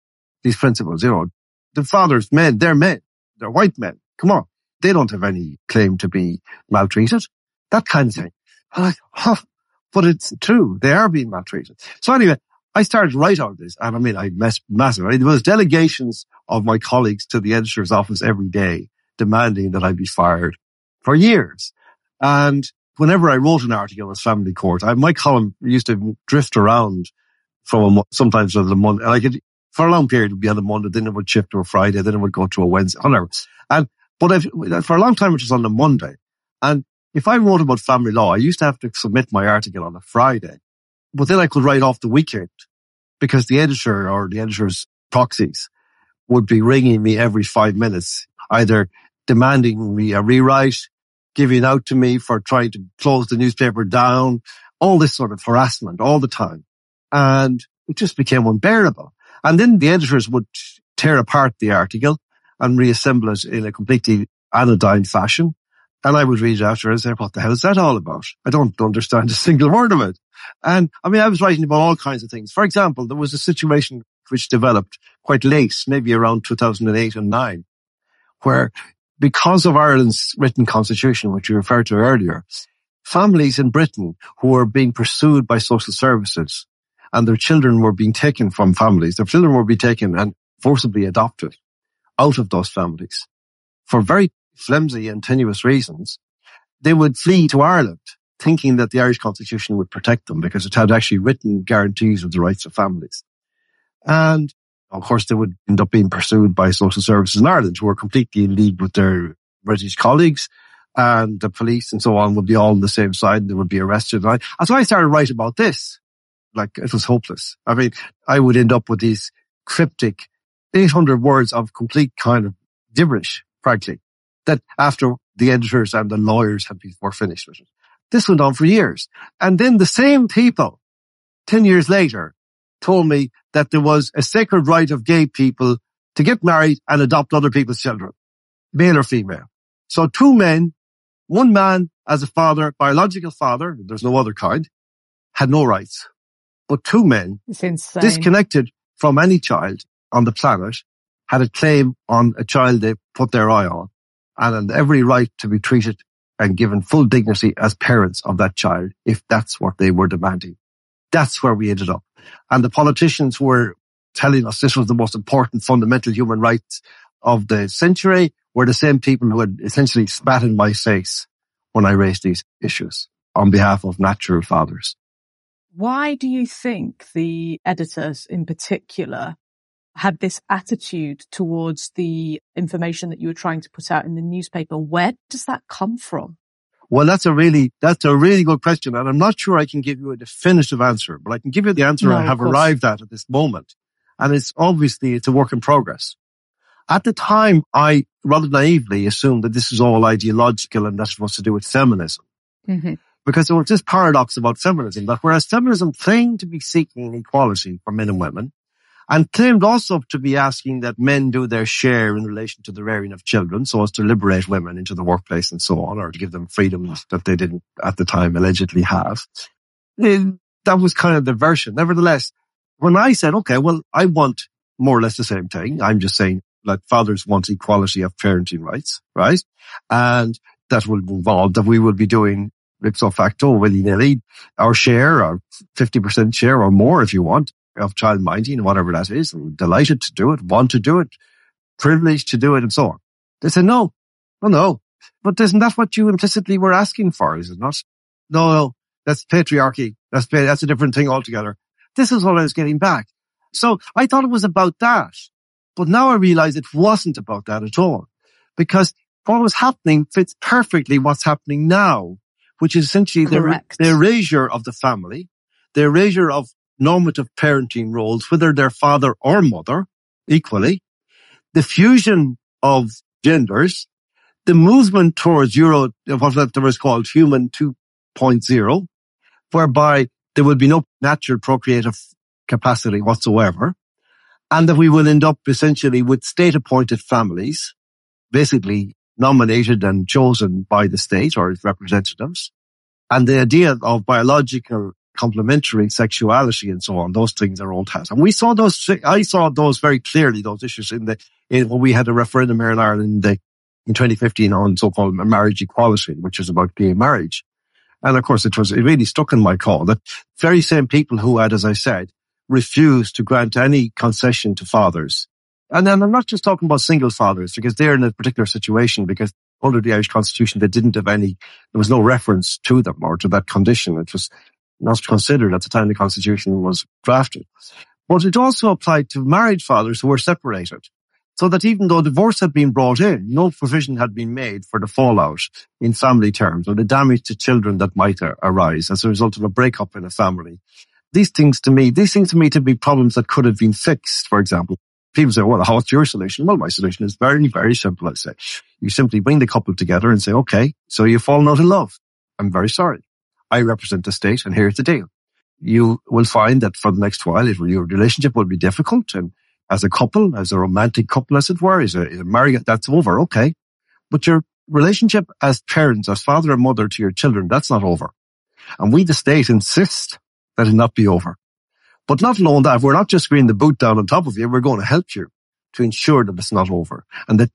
Speaker 3: These principles, you know, the fathers, men, they're men. They're white men. Come on. They don't have any claim to be maltreated. That kind of thing. Like, huh, but it's true. They are being maltreated. So anyway, I started right on this and I mean, I messed massive. I mean, there was delegations of my colleagues to the editor's office every day demanding that I be fired for years. And whenever I wrote an article as family court, I, my column used to drift around from a, sometimes on the Monday, like it, for a long period it would be on a Monday, then it would shift to a Friday, then it would go to a Wednesday, whatever. And, but for a long time it was on a Monday. And if I wrote about family law, I used to have to submit my article on a Friday, but then I could write off the weekend because the editor or the editor's proxies would be ringing me every five minutes, either demanding me a rewrite, giving out to me for trying to close the newspaper down, all this sort of harassment all the time. And it just became unbearable. And then the editors would tear apart the article and reassemble it in a completely anodyne fashion. And I would read it after and say, what the hell is that all about? I don't understand a single word of it. And I mean, I was writing about all kinds of things. For example, there was a situation which developed quite late, maybe around 2008 and nine, where because of Ireland's written constitution, which you referred to earlier, families in Britain who were being pursued by social services and their children were being taken from families, their children were being taken and forcibly adopted out of those families for very flimsy and tenuous reasons, they would flee to Ireland thinking that the Irish constitution would protect them because it had actually written guarantees of the rights of families. And of course, they would end up being pursued by social services in Ireland who were completely in league with their British colleagues and the police and so on would be all on the same side. And they would be arrested. And, so I started writing about this. Like it was hopeless. I mean, I would end up with these cryptic 800 words of complete kind of gibberish, frankly, that after the editors and the lawyers had been, were finished with it. This went on for years. And then the same people, 10 years later, told me that there was a sacred right of gay people to get married and adopt other people's children, male or female. So two men, one man as a father, biological father, there's no other kind, had no rights. But two men, disconnected from any child on the planet, had a claim on a child they put their eye on and had every right to be treated and given full dignity as parents of that child if that's what they were demanding. That's where we ended up. And the politicians were telling us this was the most important fundamental human rights of the century were the same people who had essentially spat in my face when I raised these issues on behalf of natural fathers.
Speaker 1: Why do you think the editors in particular had this attitude towards the information that you were trying to put out in the newspaper. Where does that come from?
Speaker 3: Well, that's a really, that's a really good question. And I'm not sure I can give you a definitive answer, but I can give you the answer no, I have arrived at at this moment. And it's obviously, it's a work in progress. At the time, I rather naively assumed that this is all ideological and that's supposed to do with feminism. Mm-hmm. Because there was this paradox about feminism that whereas feminism claimed to be seeking equality for men and women, and claimed also to be asking that men do their share in relation to the rearing of children so as to liberate women into the workplace and so on, or to give them freedoms that they didn't at the time allegedly have. Eh, that was kind of the version. Nevertheless, when I said, okay, well, I want more or less the same thing. I'm just saying that fathers want equality of parenting rights, right? And that will involve that we will be doing ipso facto, willy nilly, our share, our 50% share or more if you want of child minding, whatever that is, delighted to do it, want to do it, privileged to do it, and so on. They said, no, no, no. But isn't that what you implicitly were asking for, is it not? No, no, that's patriarchy. That's, that's a different thing altogether. This is what I was getting back. So I thought it was about that. But now I realize it wasn't about that at all. Because what was happening fits perfectly what's happening now, which is essentially the, the erasure of the family, the erasure of normative parenting roles, whether they're father or mother, equally, the fusion of genders, the movement towards Euro, what that was called human 2.0, whereby there would be no natural procreative capacity whatsoever, and that we will end up essentially with state appointed families, basically nominated and chosen by the state or its representatives. And the idea of biological complementary sexuality and so on. Those things are old hat. And we saw those, I saw those very clearly, those issues in the, in, when we had a referendum here in Ireland in, the, in 2015 on so-called marriage equality, which is about gay marriage. And of course, it was, it really stuck in my call that very same people who had, as I said, refused to grant any concession to fathers. And then I'm not just talking about single fathers because they're in a particular situation because under the Irish constitution, they didn't have any, there was no reference to them or to that condition. It was not considered at the time the Constitution was drafted. But it also applied to married fathers who were separated. So that even though divorce had been brought in, no provision had been made for the fallout in family terms or the damage to children that might arise as a result of a breakup in a family. These things to me, these things to me to be problems that could have been fixed, for example. People say, well, what's your solution? Well, my solution is very, very simple. I say, you simply bring the couple together and say, okay, so you've fallen out in love. I'm very sorry. I represent the state and here's the deal. you will find that for the next while, your relationship will be difficult. And as a couple, as a romantic couple, as it were, as a, a married, that's over. Okay. But your relationship as parents, as father and mother to your children, that's not over. And we, the state, insist that it not be over. But not alone that, we're not just bringing the boot down on top of you, we're going to help you to ensure that it's not over. And that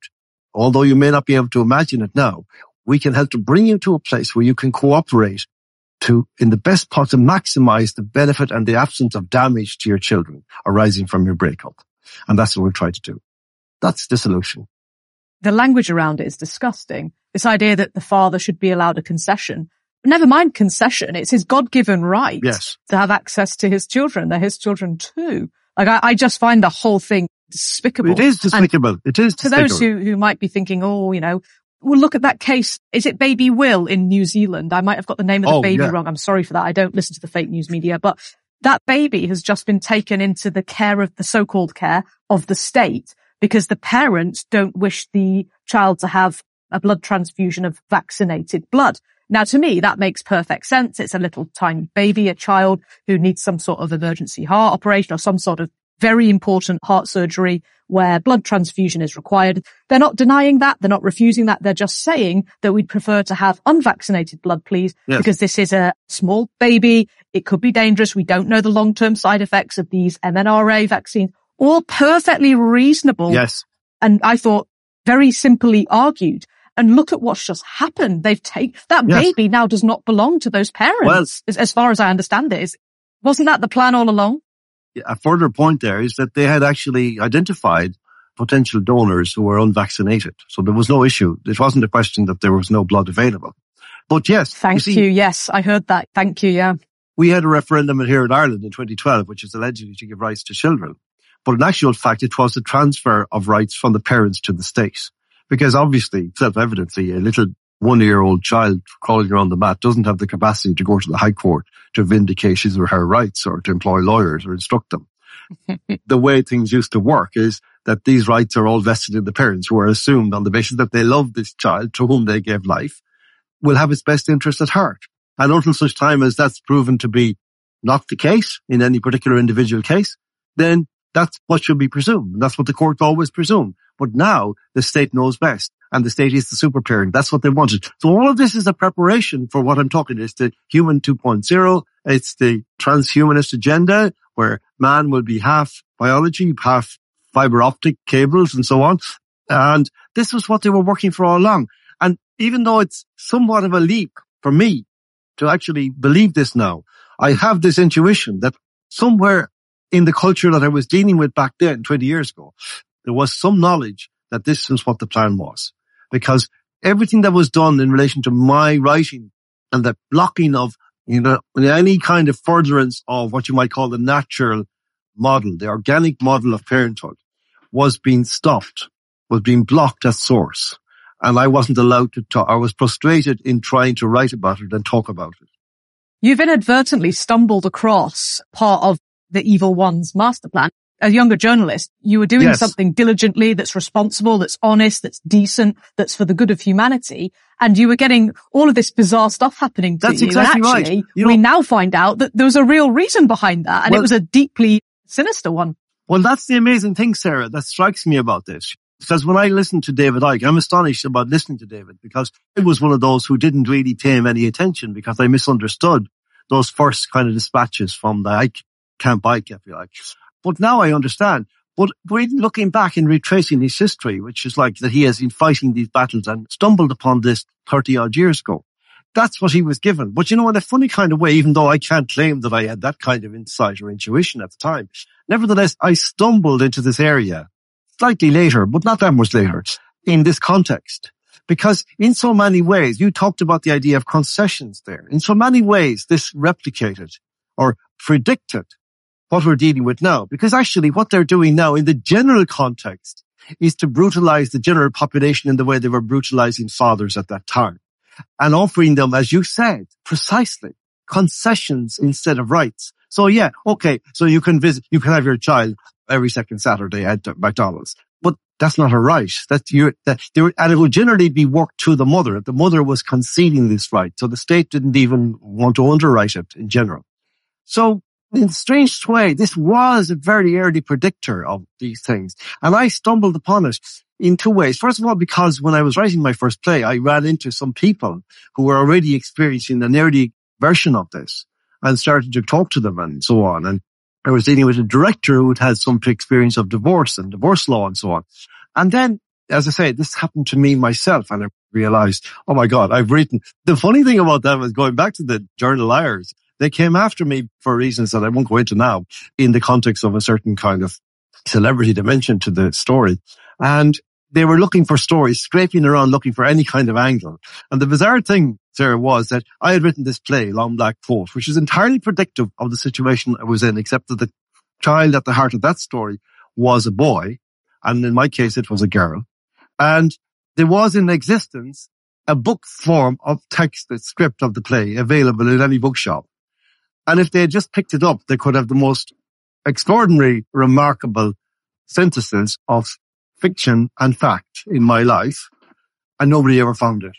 Speaker 3: although you may not be able to imagine it now, we can help to bring you to a place where you can cooperate to, in the best part, to maximize the benefit and the absence of damage to your children arising from your breakup. And that's what we're trying to do. That's the solution.
Speaker 1: The language around it is disgusting. This idea that the father should be allowed a concession. Never mind concession. It's his God-given right
Speaker 3: yes.
Speaker 1: to have access to his children. They're his children too. Like I, I just find the whole thing despicable.
Speaker 3: It is despicable. And it is despicable.
Speaker 1: To those who, who might be thinking, oh, you know, well, look at that case. Is it baby Will in New Zealand? I might have got the name of the
Speaker 3: oh,
Speaker 1: baby
Speaker 3: yeah.
Speaker 1: wrong. I'm sorry for that. I don't listen to the fake news media, but that baby has just been taken into the care of the so-called care of the state because the parents don't wish the child to have a blood transfusion of vaccinated blood. Now to me, that makes perfect sense. It's a little tiny baby, a child who needs some sort of emergency heart operation or some sort of very important heart surgery where blood transfusion is required. They're not denying that. They're not refusing that. They're just saying that we'd prefer to have unvaccinated blood, please,
Speaker 3: yes.
Speaker 1: because this is a small baby. It could be dangerous. We don't know the long-term side effects of these mRNA vaccines. All perfectly reasonable.
Speaker 3: Yes.
Speaker 1: And I thought very simply argued. And look at what's just happened. They've taken that
Speaker 3: yes.
Speaker 1: baby now does not belong to those parents.
Speaker 3: Well,
Speaker 1: as, as far as I understand it, is, wasn't that the plan all along?
Speaker 3: a further point there is that they had actually identified potential donors who were unvaccinated. So there was no issue. It wasn't a question that there was no blood available. But yes.
Speaker 1: Thank
Speaker 3: you,
Speaker 1: see, you. Yes, I heard that. Thank you. Yeah.
Speaker 3: We had a referendum here in Ireland in 2012, which is allegedly to give rights to children. But in actual fact, it was a transfer of rights from the parents to the state. Because obviously, self-evidently, a uh, little one-year-old child crawling around the mat doesn't have the capacity to go to the High Court to vindicate his or her rights or to employ lawyers or instruct them. [laughs] the way things used to work is that these rights are all vested in the parents who are assumed on the basis that they love this child to whom they gave life will have its best interest at heart. And until such time as that's proven to be not the case in any particular individual case, then that's what should be presumed. That's what the court always presumed. But now the state knows best and the state is the super parent. That's what they wanted. So all of this is a preparation for what I'm talking. It's the human 2.0. It's the transhumanist agenda where man will be half biology, half fiber optic cables and so on. And this was what they were working for all along. And even though it's somewhat of a leap for me to actually believe this now, I have this intuition that somewhere in the culture that I was dealing with back then, 20 years ago, there was some knowledge that this was what the plan was. Because everything that was done in relation to my writing and the blocking of, you know, any kind of furtherance of what you might call the natural model, the organic model of parenthood was being stopped, was being blocked at source. And I wasn't allowed to talk. I was frustrated in trying to write about it and talk about it.
Speaker 1: You've inadvertently stumbled across part of the evil one's master plan. As a younger journalist, you were doing
Speaker 3: Yes.
Speaker 1: something diligently that's responsible, that's honest, that's decent, that's for the good of humanity. And you were getting all of this bizarre stuff happening to
Speaker 3: That's
Speaker 1: you.
Speaker 3: exactly
Speaker 1: and
Speaker 3: right.
Speaker 1: actually,
Speaker 3: You
Speaker 1: we
Speaker 3: know-
Speaker 1: now find out that there was a real reason behind that. And
Speaker 3: Well-
Speaker 1: it was a deeply sinister one.
Speaker 3: Well, that's the amazing thing, Sarah, that strikes me about this. Because when I listen to David Icke, I'm astonished about listening to David because I was one of those who didn't really pay him any attention because I misunderstood those first kind of dispatches from the Icke, Camp Icke, if you like. But now I understand. But when looking back and retracing his history, which is like that he has been fighting these battles and stumbled upon this 30 odd years ago. That's what he was given. But you know, in a funny kind of way, even though I can't claim that I had that kind of insight or intuition at the time, nevertheless, I stumbled into this area slightly later, but not that much later in this context. Because in so many ways, you talked about the idea of concessions there. In so many ways, this replicated or predicted what we're dealing with now. Because actually what they're doing now in the general context is to brutalize the general population in the way they were brutalizing fathers at that time and offering them, as you said, precisely concessions instead of rights. So yeah, okay. So you can visit, you can have your child every second Saturday at McDonald's, but that's not a right. That you, that there, and it would generally be worked to the mother. The mother was conceding this right. So the state didn't even want to underwrite it in general. So in a strange way, this was a very early predictor of these things. And I stumbled upon it in two ways. First of all, because when I was writing my first play, I ran into some people who were already experiencing an early version of this and started to talk to them and so on. And I was dealing with a director who had had some experience of divorce and divorce law and so on. And then, as I say, this happened to me myself and I realized, oh my God, I've written. The funny thing about that was going back to the journal liars. They came after me for reasons that I won't go into now in the context of a certain kind of celebrity dimension to the story. And they were looking for stories, scraping around looking for any kind of angle. And the bizarre thing, Sarah, was that I had written this play, Long Black Coat, which is entirely predictive of the situation I was in, except that the child at the heart of that story was a boy. And in my case, it was a girl. And there was in existence a book form of text, the script of the play available in any bookshop. And if they had just picked it up, they could have the most extraordinary, remarkable synthesis of fiction and fact in my life. And nobody ever found it.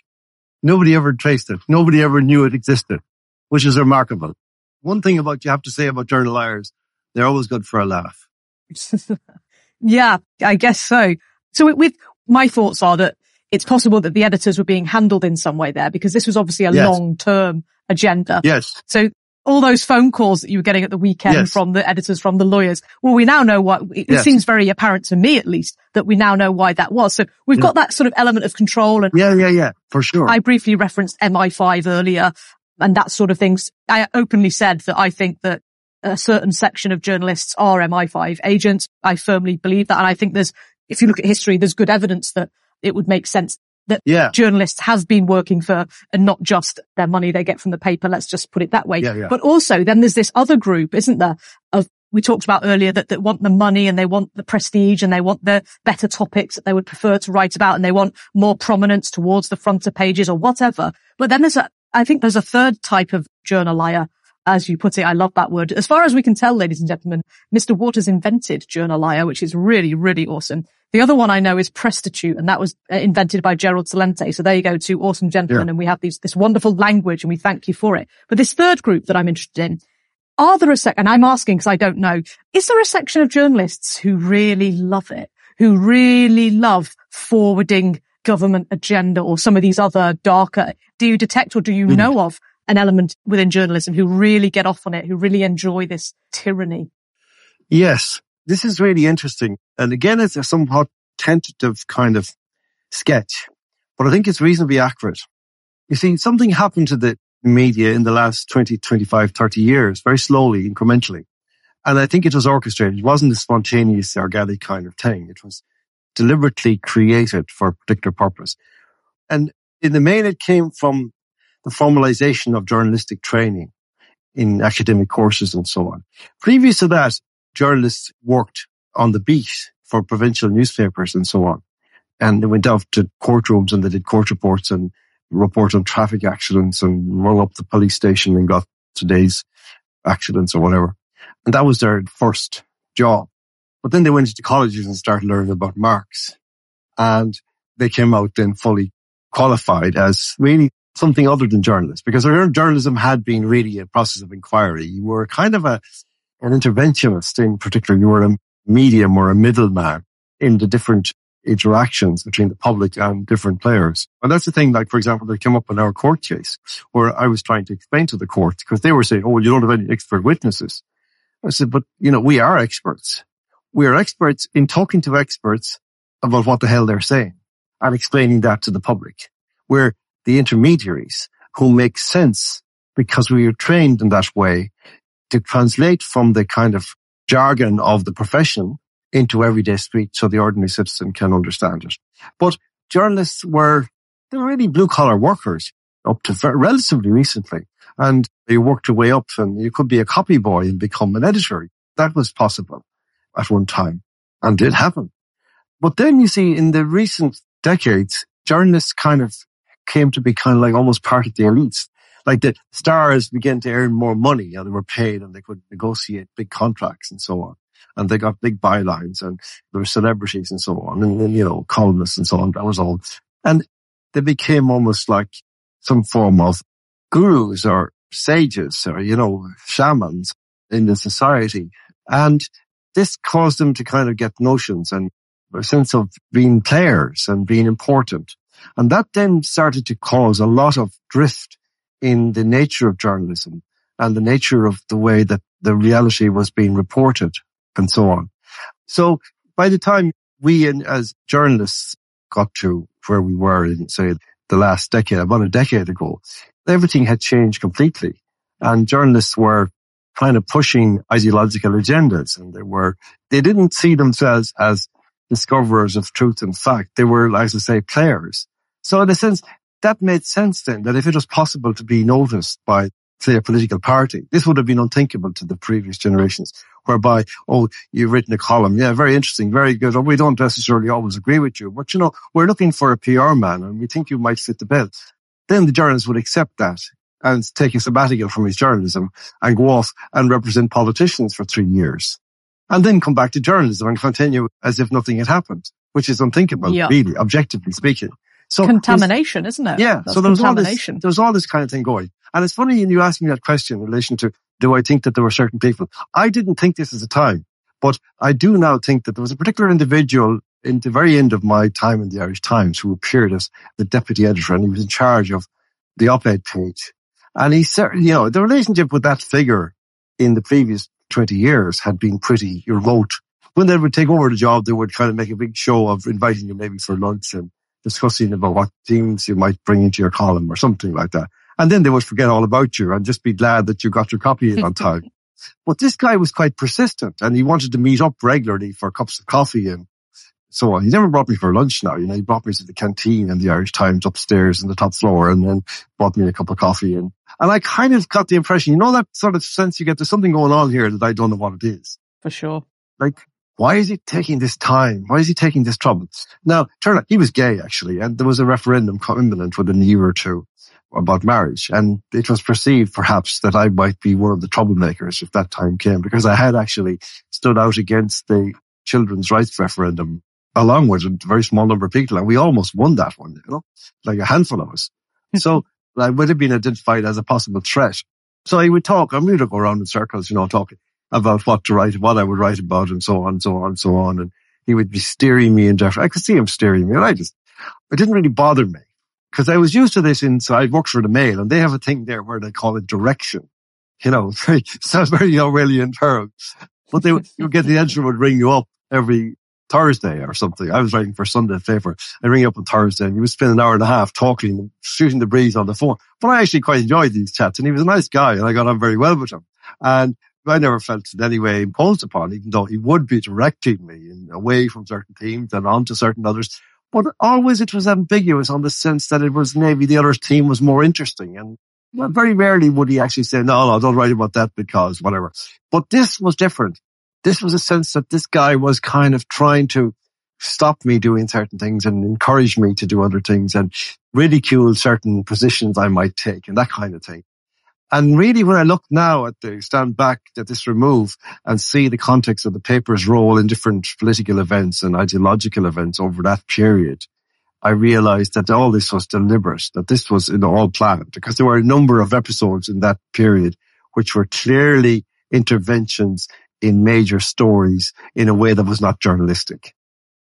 Speaker 3: Nobody ever traced it. Nobody ever knew it existed, which is remarkable. One thing about you have to say about journal liars, they're always good for a laugh. [laughs]
Speaker 1: yeah, I guess so. So with my thoughts are that it's possible that the editors were being handled in some way there because this was obviously a yes. long term agenda.
Speaker 3: Yes.
Speaker 1: So all those phone calls that you were getting at the weekend yes. from the editors, from the lawyers. Well, we now know what, it, yes. seems very apparent to me at least that we now know why that was. So we've yeah. got that sort of element of control. And
Speaker 3: yeah, yeah, yeah, for sure.
Speaker 1: I briefly referenced MI5 earlier and that sort of things. I openly said that I think that a certain section of journalists are MI5 agents. I firmly believe that. And I think there's, if you look at history, there's good evidence that it would make sense that yeah. journalists have been working for and not just their money they get from the paper. Let's just put it that way.
Speaker 3: Yeah, yeah.
Speaker 1: But also then there's this other group, isn't there, of we talked about earlier that, that want the money and they want the prestige and they want the better topics that they would prefer to write about and they want more prominence towards the front of pages or whatever. But then there's a, I think there's a third type of journal liar as you put it. I love that word. As far as we can tell, ladies and gentlemen, Mr. Waters invented journal liar, which is really, really awesome. The other one I know is Presstitute, and that was uh, invented by Gerald Celente. So there you go, two awesome gentlemen, yeah. and we have these, this wonderful language, and we thank you for it. But this third group that I'm interested in, are there a sec, and I'm asking because I don't know, is there a section of journalists who really love it, who really love forwarding government agenda or some of these other darker, do you detect or do you mm. know of an element within journalism who really get off on it, who really enjoy this tyranny?
Speaker 3: Yes this is really interesting. And again, it's a somewhat tentative kind of sketch, but I think it's reasonably accurate. You see, something happened to the media in the last 20, 25, 30 years, very slowly, incrementally. And I think it was orchestrated. It wasn't a spontaneous, organic kind of thing. It was deliberately created for a particular purpose. And in the main, it came from the formalization of journalistic training in academic courses and so on. Previous to that, journalists worked on the beat for provincial newspapers and so on. And they went out to courtrooms and they did court reports and report on traffic accidents and run up the police station and got today's accidents or whatever. And that was their first job. But then they went into colleges and started learning about Marx. And they came out then fully qualified as really something other than journalists because journalism had been really a process of inquiry. You were kind of a an interventionist in particular. You were a medium or a middleman in the different interactions between the public and different players. And that's the thing, like, for example, that came up in our court case where I was trying to explain to the court because they were saying, oh, well, you don't have any expert witnesses. I said, but you know, we are experts. We are experts in talking to experts about what the hell they're saying and explaining that to the public. We're the intermediaries who make sense because we are trained in that way to translate from the kind of jargon of the profession into everyday speech so the ordinary citizen can understand it. But journalists were, they were really blue collar workers up to very, relatively recently. And you worked your way up and you could be a copy boy and become an editor. That was possible at one time and did happen. But then you see in the recent decades, journalists kind of came to be kind of like almost part of the elites like the stars began to earn more money and they were paid and they could negotiate big contracts and so on. And they got big bylines and there were celebrities and so on and, and you know, columnists and so on. That was all. And they became almost like some form of gurus or sages or, you know, shamans in the society. And this caused them to kind of get notions and a sense of being players and being important. And that then started to cause a lot of drift in the nature of journalism and the nature of the way that the reality was being reported and so on. So by the time we as journalists got to where we were in, say, the last decade, about a decade ago, everything had changed completely. And journalists were kind of pushing ideological agendas and they were, they didn't see themselves as discoverers of truth and fact. They were, as I say, players. So in a sense, that made sense then that if it was possible to be noticed by say a political party. This would have been unthinkable to the previous generations, whereby, oh, you've written a column. Yeah, very interesting, very good. Oh, we don't necessarily always agree with you, but you know, we're looking for a PR man and we think you might fit the bill. Then the journalist would accept that and take a sabbatical from his journalism and go off and represent politicians for three years and then come back to journalism and continue as if nothing had happened, which is unthinkable, yeah. really, objectively speaking.
Speaker 1: So contamination, isn't it?
Speaker 3: Yeah. That's so there was all this, there was all this kind of thing going. And it's funny, you asked me that question in relation to, do I think that there were certain people? I didn't think this at the time, but I do now think that there was a particular individual in the very end of my time in the Irish Times who appeared as the deputy editor and he was in charge of the op-ed page. And he certainly, you know, the relationship with that figure in the previous 20 years had been pretty remote. When they would take over the job, they would kind of make a big show of inviting you maybe for lunch and discussing about what themes you might bring into your column or something like that. And then they would forget all about you and just be glad that you got your copy in on time. [laughs] but this guy was quite persistent and he wanted to meet up regularly for cups of coffee and so on. He never brought me for lunch now. You know, he brought me to the canteen and the Irish Times upstairs in the top floor and then brought me a cup of coffee and, and I kind of got the impression, you know, that sort of sense you get there's something going on here that I don't know what it is.
Speaker 1: For sure.
Speaker 3: Like why is he taking this time? Why is he taking this trouble? Now, turn out he was gay actually, and there was a referendum imminent within a year or two about marriage. And it was perceived perhaps that I might be one of the troublemakers if that time came because I had actually stood out against the children's rights referendum along with a very small number of people. And we almost won that one, you know, like a handful of us. Hmm. so I would have been identified as a possible threat. So he would talk, and we would go around in circles, you know, talking about what to write, what I would write about and so on, and so on, and so on. And he would be steering me in different, I could see him steering me and I just, it didn't really bother me because I was used to this in, so I worked for the Mail and they have a thing there where they call it direction. You know, [laughs] sounds very Orwellian terms, but they would, you get the editor would ring you up every Thursday or something. I was writing for Sunday paper. I ring up on Thursday and you would spend an hour and a half talking, shooting the breeze on the phone. But I actually quite enjoyed these chats and he was a nice guy and I got on very well with him. And I never felt in any way imposed upon, even though he would be directing me away from certain teams and onto certain others. But always it was ambiguous on the sense that it was maybe the other team was more interesting. And well, very rarely would he actually say, no, no, don't write about that because whatever. But this was different. This was a sense that this guy was kind of trying to stop me doing certain things and encourage me to do other things and ridicule certain positions I might take and that kind of thing. And really, when I look now at the stand back at this remove and see the context of the paper's role in different political events and ideological events over that period, I realized that all this was deliberate, that this was in all planned because there were a number of episodes in that period which were clearly interventions in major stories in a way that was not journalistic.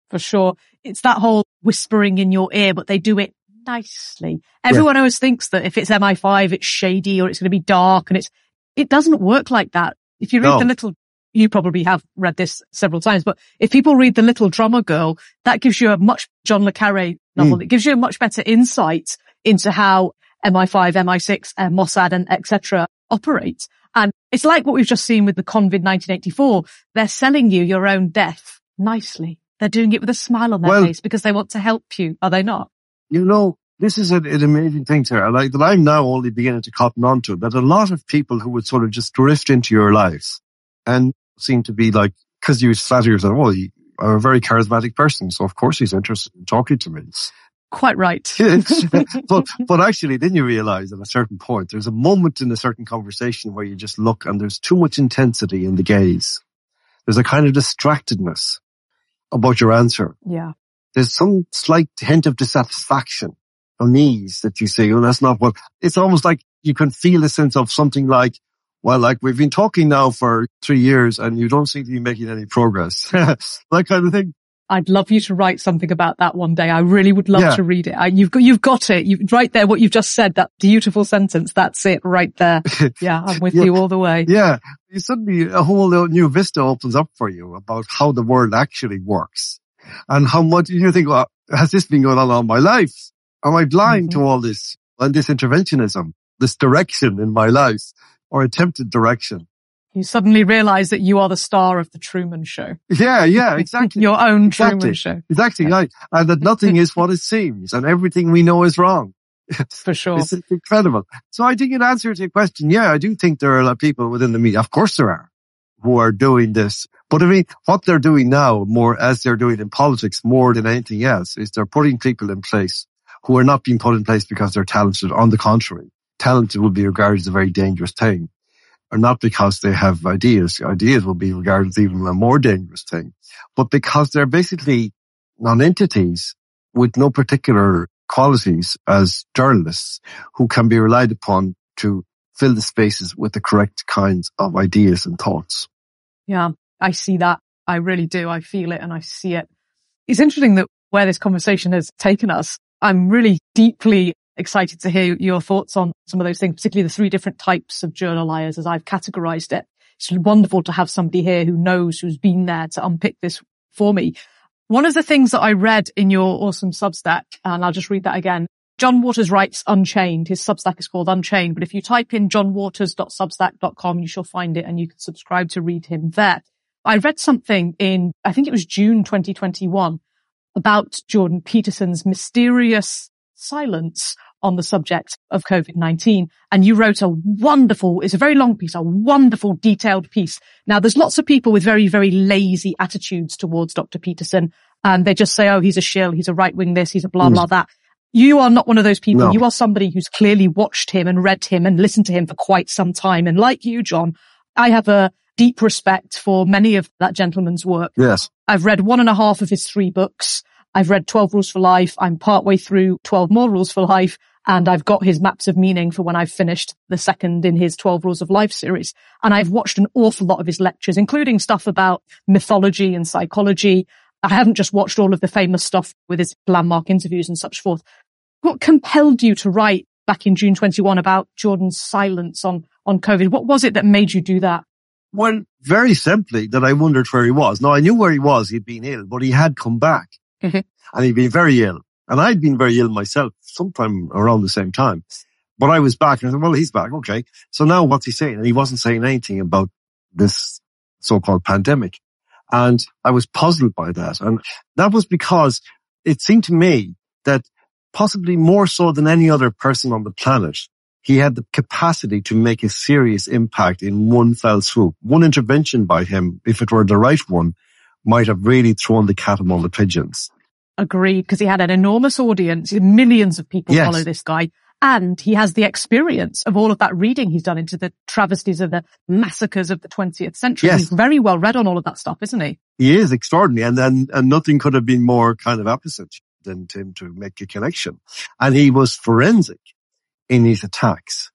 Speaker 1: For sure. It's that whole whispering in your ear, but they do it nicely. Everyone yeah. always thinks that if it's MI5, it's shady or it's going to be dark and it's, it doesn't work like that. If you read no. the little, you probably have read this several times, but if people read the little drummer girl, that gives you a much John le Carre novel. Mm. It gives you a much better insight into how MI5, MI6, uh, Mossad and etc. operate. And it's like what we've just seen with the COVID 1984. They're selling you your own death nicely. They're doing it with a smile on their well, face because they want to help you. Are they not?
Speaker 3: You know, this is an, an amazing thing, Sarah, like that I'm now only beginning to cotton onto that a lot of people who would sort of just drift into your life and seem to be like, cause you flatter yourself, well, you are a very charismatic person. So of course he's interested in talking to me.
Speaker 1: Quite right. [laughs]
Speaker 3: but, but actually, then you realize at a certain point, there's a moment in a certain conversation where you just look and there's too much intensity in the gaze. There's a kind of distractedness about your answer.
Speaker 1: Yeah
Speaker 3: there's some slight hint of dissatisfaction, unease that you say, oh, that's not what, it's almost like you can feel a sense of something like, well, like we've been talking now for three years and you don't seem to be making any progress. [laughs] that kind of thing.
Speaker 1: I'd love you to write something about that one day. I really would love yeah. to read it. I, you've got, you've got it. You right there. What you've just said, that beautiful sentence. That's it right there. [laughs] Yeah. I'm with yeah. you all the way.
Speaker 3: Yeah. You suddenly a whole new vista opens up for you about how the world actually works and how much you think, well, has this been going on all my life? Am I blind mm-hmm. to all this and this interventionism, this direction in my life or attempted direction?
Speaker 1: you suddenly realize that you are the star of the Truman Show.
Speaker 3: Yeah, [laughs] yeah, exactly.
Speaker 1: Your own exactly. Truman Show.
Speaker 3: Exactly, right. And that nothing is what it seems and everything we know is wrong. [laughs]
Speaker 1: For sure.
Speaker 3: It's incredible. So I think in answer to your question, yeah, I do think there are a lot of people within the media. Of course there are who are doing this. But I mean, what they're doing now more as they're doing in politics more than anything else is they're putting people in place who are not being put in place because they're talented. On the contrary, talented will be regarded as a very dangerous thing or not because they have ideas. Ideas will be regarded as even a more dangerous thing, but because they're basically non-entities with no particular qualities as journalists who can be relied upon to fill the spaces with the correct kinds of ideas and thoughts.
Speaker 1: Yeah, I see that. I really do. I feel it and I see it. It's interesting that where this conversation has taken us, I'm really deeply excited to hear your thoughts on some of those things, particularly the three different types of journal liars as I've categorized it. It's wonderful to have somebody here who knows, who's been there to unpick this for me. One of the things that I read in your awesome Substack, and I'll just read that again. John Waters writes Unchained. His Substack is called Unchained, but if you type in johnwaters.substack.com, you shall find it and you can subscribe to read him there. I read something in, I think it was June 2021 about Jordan Peterson's mysterious silence on the subject of COVID-19. And you wrote a wonderful, it's a very long piece, a wonderful detailed piece. Now there's lots of people with very, very lazy attitudes towards Dr. Peterson. And they just say, oh, he's a shill. He's a right wing this. He's a blah, hmm. blah, that. You are not one of those people. No. You are somebody who's clearly watched him and read him and listened to him for quite some time. And like you, John, I have a deep respect for many of that gentleman's work.
Speaker 3: Yes.
Speaker 1: I've read one and a half of his three books. I've read 12 Rules for Life. I'm partway through 12 More Rules for Life. And I've got his maps of meaning for when I've finished the second in his 12 Rules of Life series. And I've watched an awful lot of his lectures, including stuff about mythology and psychology. I haven't just watched all of the famous stuff with his landmark interviews and such forth. What compelled you to write back in June 21 about Jordan's silence on, on COVID? What was it that made you do that?
Speaker 3: Well, very simply that I wondered where he was. Now I knew where he was. He'd been ill, but he had come back. Mm-hmm. And he'd been very ill. And I'd been very ill myself sometime around the same time. But I was back and I said, well, he's back. Okay. So now what's he saying? And he wasn't saying anything about this so-called pandemic. And I was puzzled by that. And that was because it seemed to me that possibly more so than any other person on the planet, he had the capacity to make a serious impact in one fell swoop. One intervention by him, if it were the right one, might have really thrown the cat among the pigeons.
Speaker 1: Agreed, because he had an enormous audience. Millions of people yes. follow this guy. And he has the experience of all of that reading he's done into the travesties of the massacres of the 20th century. Yes. He's very well read on all of that stuff, isn't he?
Speaker 3: He is extraordinary. And, and, and nothing could have been more kind of opposite than him to make a connection. And he was forensic in his attacks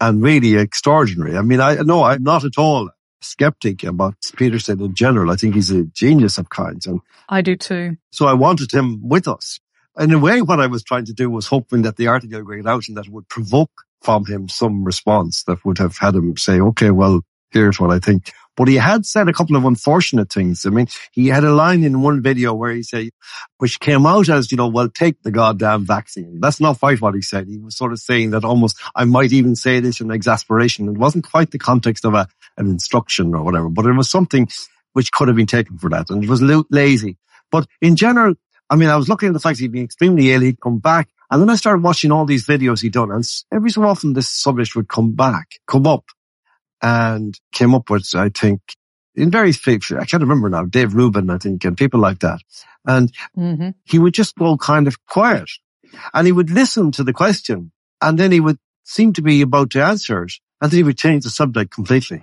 Speaker 3: and really extraordinary. I mean, I no, I'm not at all skeptic about Peterson in general. I think he's a genius of kinds. And
Speaker 1: I do too.
Speaker 3: So I wanted him with us. In a way, what I was trying to do was hoping that the article would get out and that would provoke from him some response that would have had him say, okay, well, here's what I think. But he had said a couple of unfortunate things. I mean, he had a line in one video where he said, which came out as, you know, well, take the goddamn vaccine. That's not quite what he said. He was sort of saying that almost, I might even say this in exasperation. It wasn't quite the context of a, an instruction or whatever, but it was something which could have been taken for that. And it was lazy. But in general, I mean, I was looking at the fact he'd been extremely ill. He'd come back. And then I started watching all these videos he'd done. And every so often this subject would come back, come up and came up with, I think, in various people, I can't remember now, Dave Rubin, I think, and people like that. And mm-hmm. he would just go kind of quiet and he would listen to the question and then he would seem to be about to answer it and then he would change the subject completely.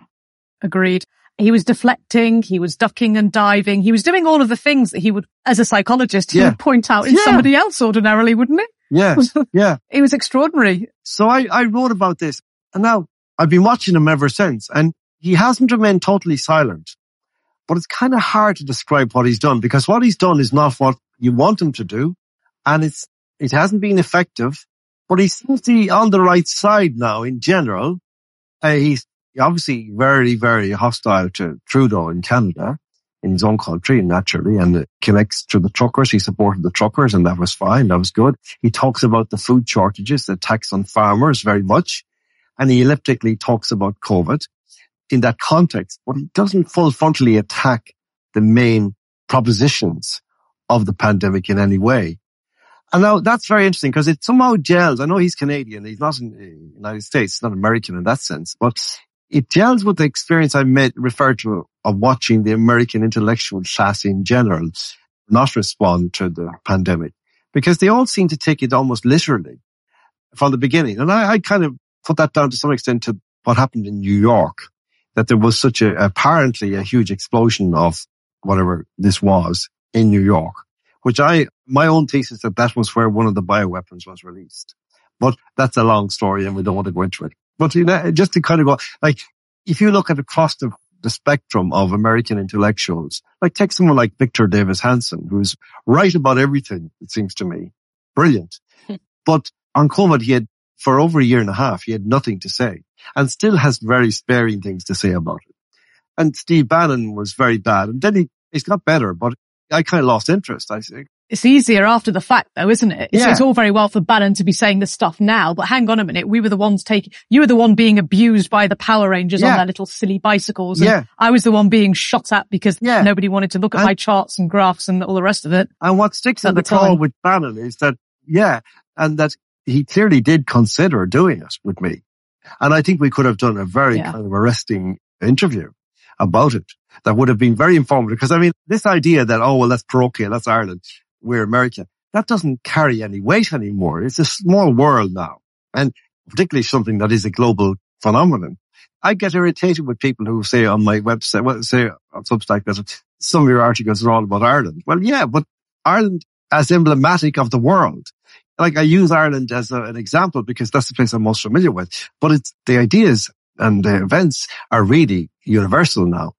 Speaker 1: Agreed. He was deflecting, he was ducking and diving, he was doing all of the things that he would, as a psychologist, he yeah. would point out in yeah. somebody else ordinarily, wouldn't he?
Speaker 3: Yes. [laughs] Yeah.
Speaker 1: it was extraordinary.
Speaker 3: So I, I wrote about this And now I've been watching him ever since and he hasn't remained totally silent, but it's kind of hard to describe what he's done because what he's done is not what you want him to do. And it's, it hasn't been effective, but he seems to be on the right side now in general. Uh, he's obviously very, very hostile to Trudeau in Canada in his own country, naturally, and connects to the truckers. He supported the truckers and that was fine. That was good. He talks about the food shortages, the tax on farmers very much. And he elliptically talks about COVID in that context, but he doesn't full frontally attack the main propositions of the pandemic in any way. And now that's very interesting because it somehow gels. I know he's Canadian. He's not in the United States, not American in that sense, but it gels with the experience I made referred to of watching the American intellectual class in general not respond to the pandemic because they all seem to take it almost literally from the beginning. And I, I kind of put that down to some extent to what happened in New York, that there was such a, apparently a huge explosion of whatever this was in New York, which I, my own thesis that that was where one of the bioweapons was released. But that's a long story and we don't want to go into it. But you know, just to kind of go, like, if you look at across the, the spectrum of American intellectuals, like take someone like Victor Davis Hanson, who's right about everything, it seems to me. Brilliant. Hmm. but on COVID, he had, for over a year and a half, he had nothing to say and still has very sparing things to say about it. And Steve Bannon was very bad. And then he, he's got better, but I kind of lost interest, I think.
Speaker 1: It's easier after the fact though, isn't it? It's,
Speaker 3: Yeah.
Speaker 1: it's all very well for Bannon to be saying this stuff now, but hang on a minute. We were the ones taking, you were the one being abused by the Power Rangers on their little silly bicycles. And
Speaker 3: Yeah.
Speaker 1: I was the one being shot at because
Speaker 3: Yeah.
Speaker 1: nobody wanted to look at
Speaker 3: And-
Speaker 1: my charts and graphs and all the rest of it.
Speaker 3: And what sticks
Speaker 1: At
Speaker 3: in the
Speaker 1: the
Speaker 3: call with Bannon is that, yeah, and that he clearly did consider doing it with me. And I think we could have done a very
Speaker 1: Yeah.
Speaker 3: kind of arresting interview about it that would have been very informative. Because I mean, this idea that, oh, well, that's parochial, that's Ireland, we're America, that doesn't carry any weight anymore. It's a small world now. And particularly something that is a global phenomenon. I get irritated with people who say on my website, well, say on Substack that some of your articles are all about Ireland. Well, yeah, but Ireland as emblematic of the world. Like I use Ireland as a, an example because that's the place I'm most familiar with, but it's the ideas and the events are really universal now.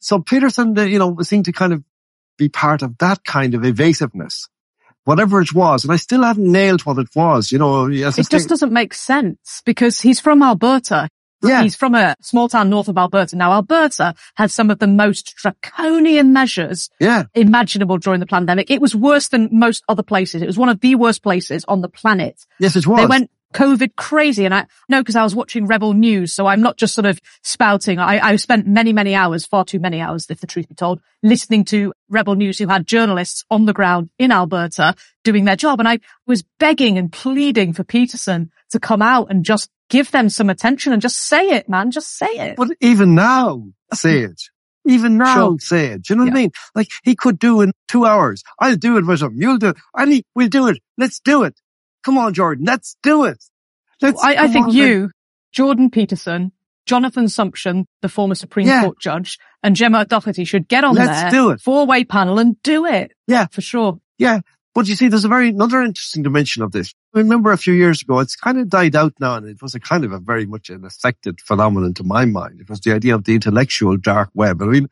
Speaker 3: So Peterson, the- you know, seemed to kind of be part of that kind of evasiveness, whatever it was. And I still haven't nailed what it was, you know.
Speaker 1: It just doesn't make sense because he's from Alberta.
Speaker 3: Yeah,
Speaker 1: He's from a small town north of Alberta. Now, Alberta had some of the most draconian measures
Speaker 3: yeah,
Speaker 1: imaginable during the pandemic. It was worse than most other places. It was one of the worst places on the planet.
Speaker 3: yes, it was.
Speaker 1: They went COVID crazy. And I know because I was watching Rebel News. So I'm not just sort of spouting. I, I spent many, many hours, far too many hours, if the truth be told, listening to Rebel News who had journalists on the ground in Alberta doing their job. And I was begging and pleading for Peterson to come out and just give them some attention and just say it, man. Just say it.
Speaker 3: But even now, [laughs] say it. Even now,
Speaker 1: Sure.
Speaker 3: say it. Do you know what I mean? Like he could do in two hours. I'll do it with him. You'll do it. I need, we'll do it. Let's do it. Come on, Jordan. Let's do it. Let's,
Speaker 1: I, I think
Speaker 3: on,
Speaker 1: you, Jordan Peterson, Jonathan Sumption, the former Supreme
Speaker 3: Yeah.
Speaker 1: Court judge, and Gemma Doherty should get on
Speaker 3: Let's
Speaker 1: there,
Speaker 3: do it.
Speaker 1: four-way panel and do it.
Speaker 3: Yeah.
Speaker 1: For sure.
Speaker 3: Yeah. But you see, there's a very, another interesting dimension of this. I remember a few years ago, it's kind of died out now and it was a kind of a very much an affected phenomenon to my mind. It was the idea of the intellectual dark web. I mean,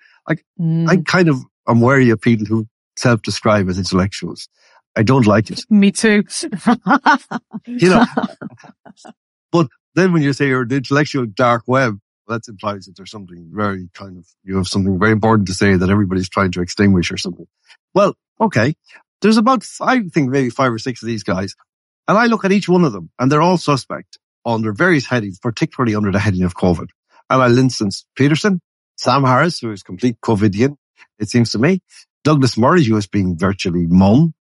Speaker 1: Mm,
Speaker 3: I kind of am wary of people who self-describe as intellectuals. I don't like it. [laughs]
Speaker 1: me too. [laughs]
Speaker 3: You know, [laughs] but then when you say you're the intellectual dark web, that implies that there's something very kind of, you have something very important to say that everybody's trying to extinguish or something. Well, okay. There's about, I think maybe five or six of these guys. And I look at each one of them and they're all suspect under various headings, particularly under the heading of COVID. And I'll instance Peterson, Sam Harris, who is complete COVIDian, it seems to me. Douglas Murray, who has been virtually mum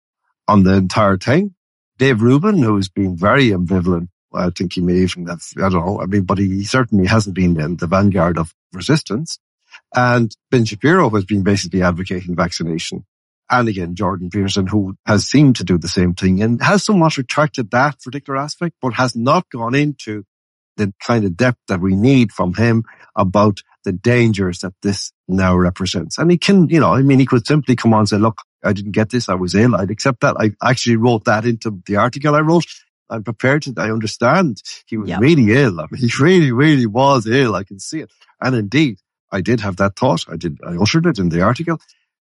Speaker 3: on the entire thing. Dave Rubin, who's been very ambivalent. I think he may even have, I don't know, I mean, but he certainly hasn't been in the vanguard of resistance. And Ben Shapiro has been basically advocating vaccination. And again, Jordan Peterson, who has seemed to do the same thing and has somewhat retracted that particular aspect, but has not gone into the kind of depth that we need from him about the dangers that this now represents. And he can, you know, I mean, he could simply come on and say, look, I didn't get this. I was ill. I'd accept that. I actually wrote that into the article I wrote. I'm prepared to, I understand he was
Speaker 1: Yep.
Speaker 3: really ill. I mean, [laughs] he really, really was ill. I can see it. And indeed, I did have that thought. I did, I uttered it in the article.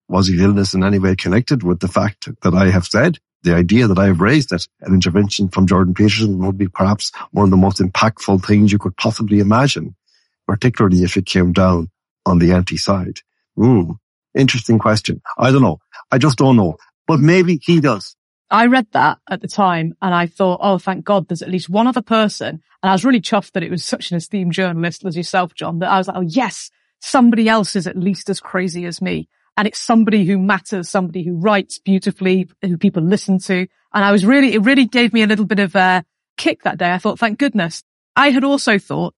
Speaker 3: Was his illness in any way connected with the fact that I have said? The idea that I have raised that an intervention from Jordan Peterson would be perhaps one of the most impactful things you could possibly imagine, particularly if it came down on the anti side. Hmm. Interesting question. I don't know. I just don't know. But maybe he does.
Speaker 1: I read that at the time and I thought, oh, thank God there's at least one other person. And I was really chuffed that it was such an esteemed journalist as yourself, John, that I was like, oh, yes, somebody else is at least as crazy as me. And it's somebody who matters, somebody who writes beautifully, who people listen to. And I was really, it really gave me a little bit of a kick that day. I thought, thank goodness. I had also thought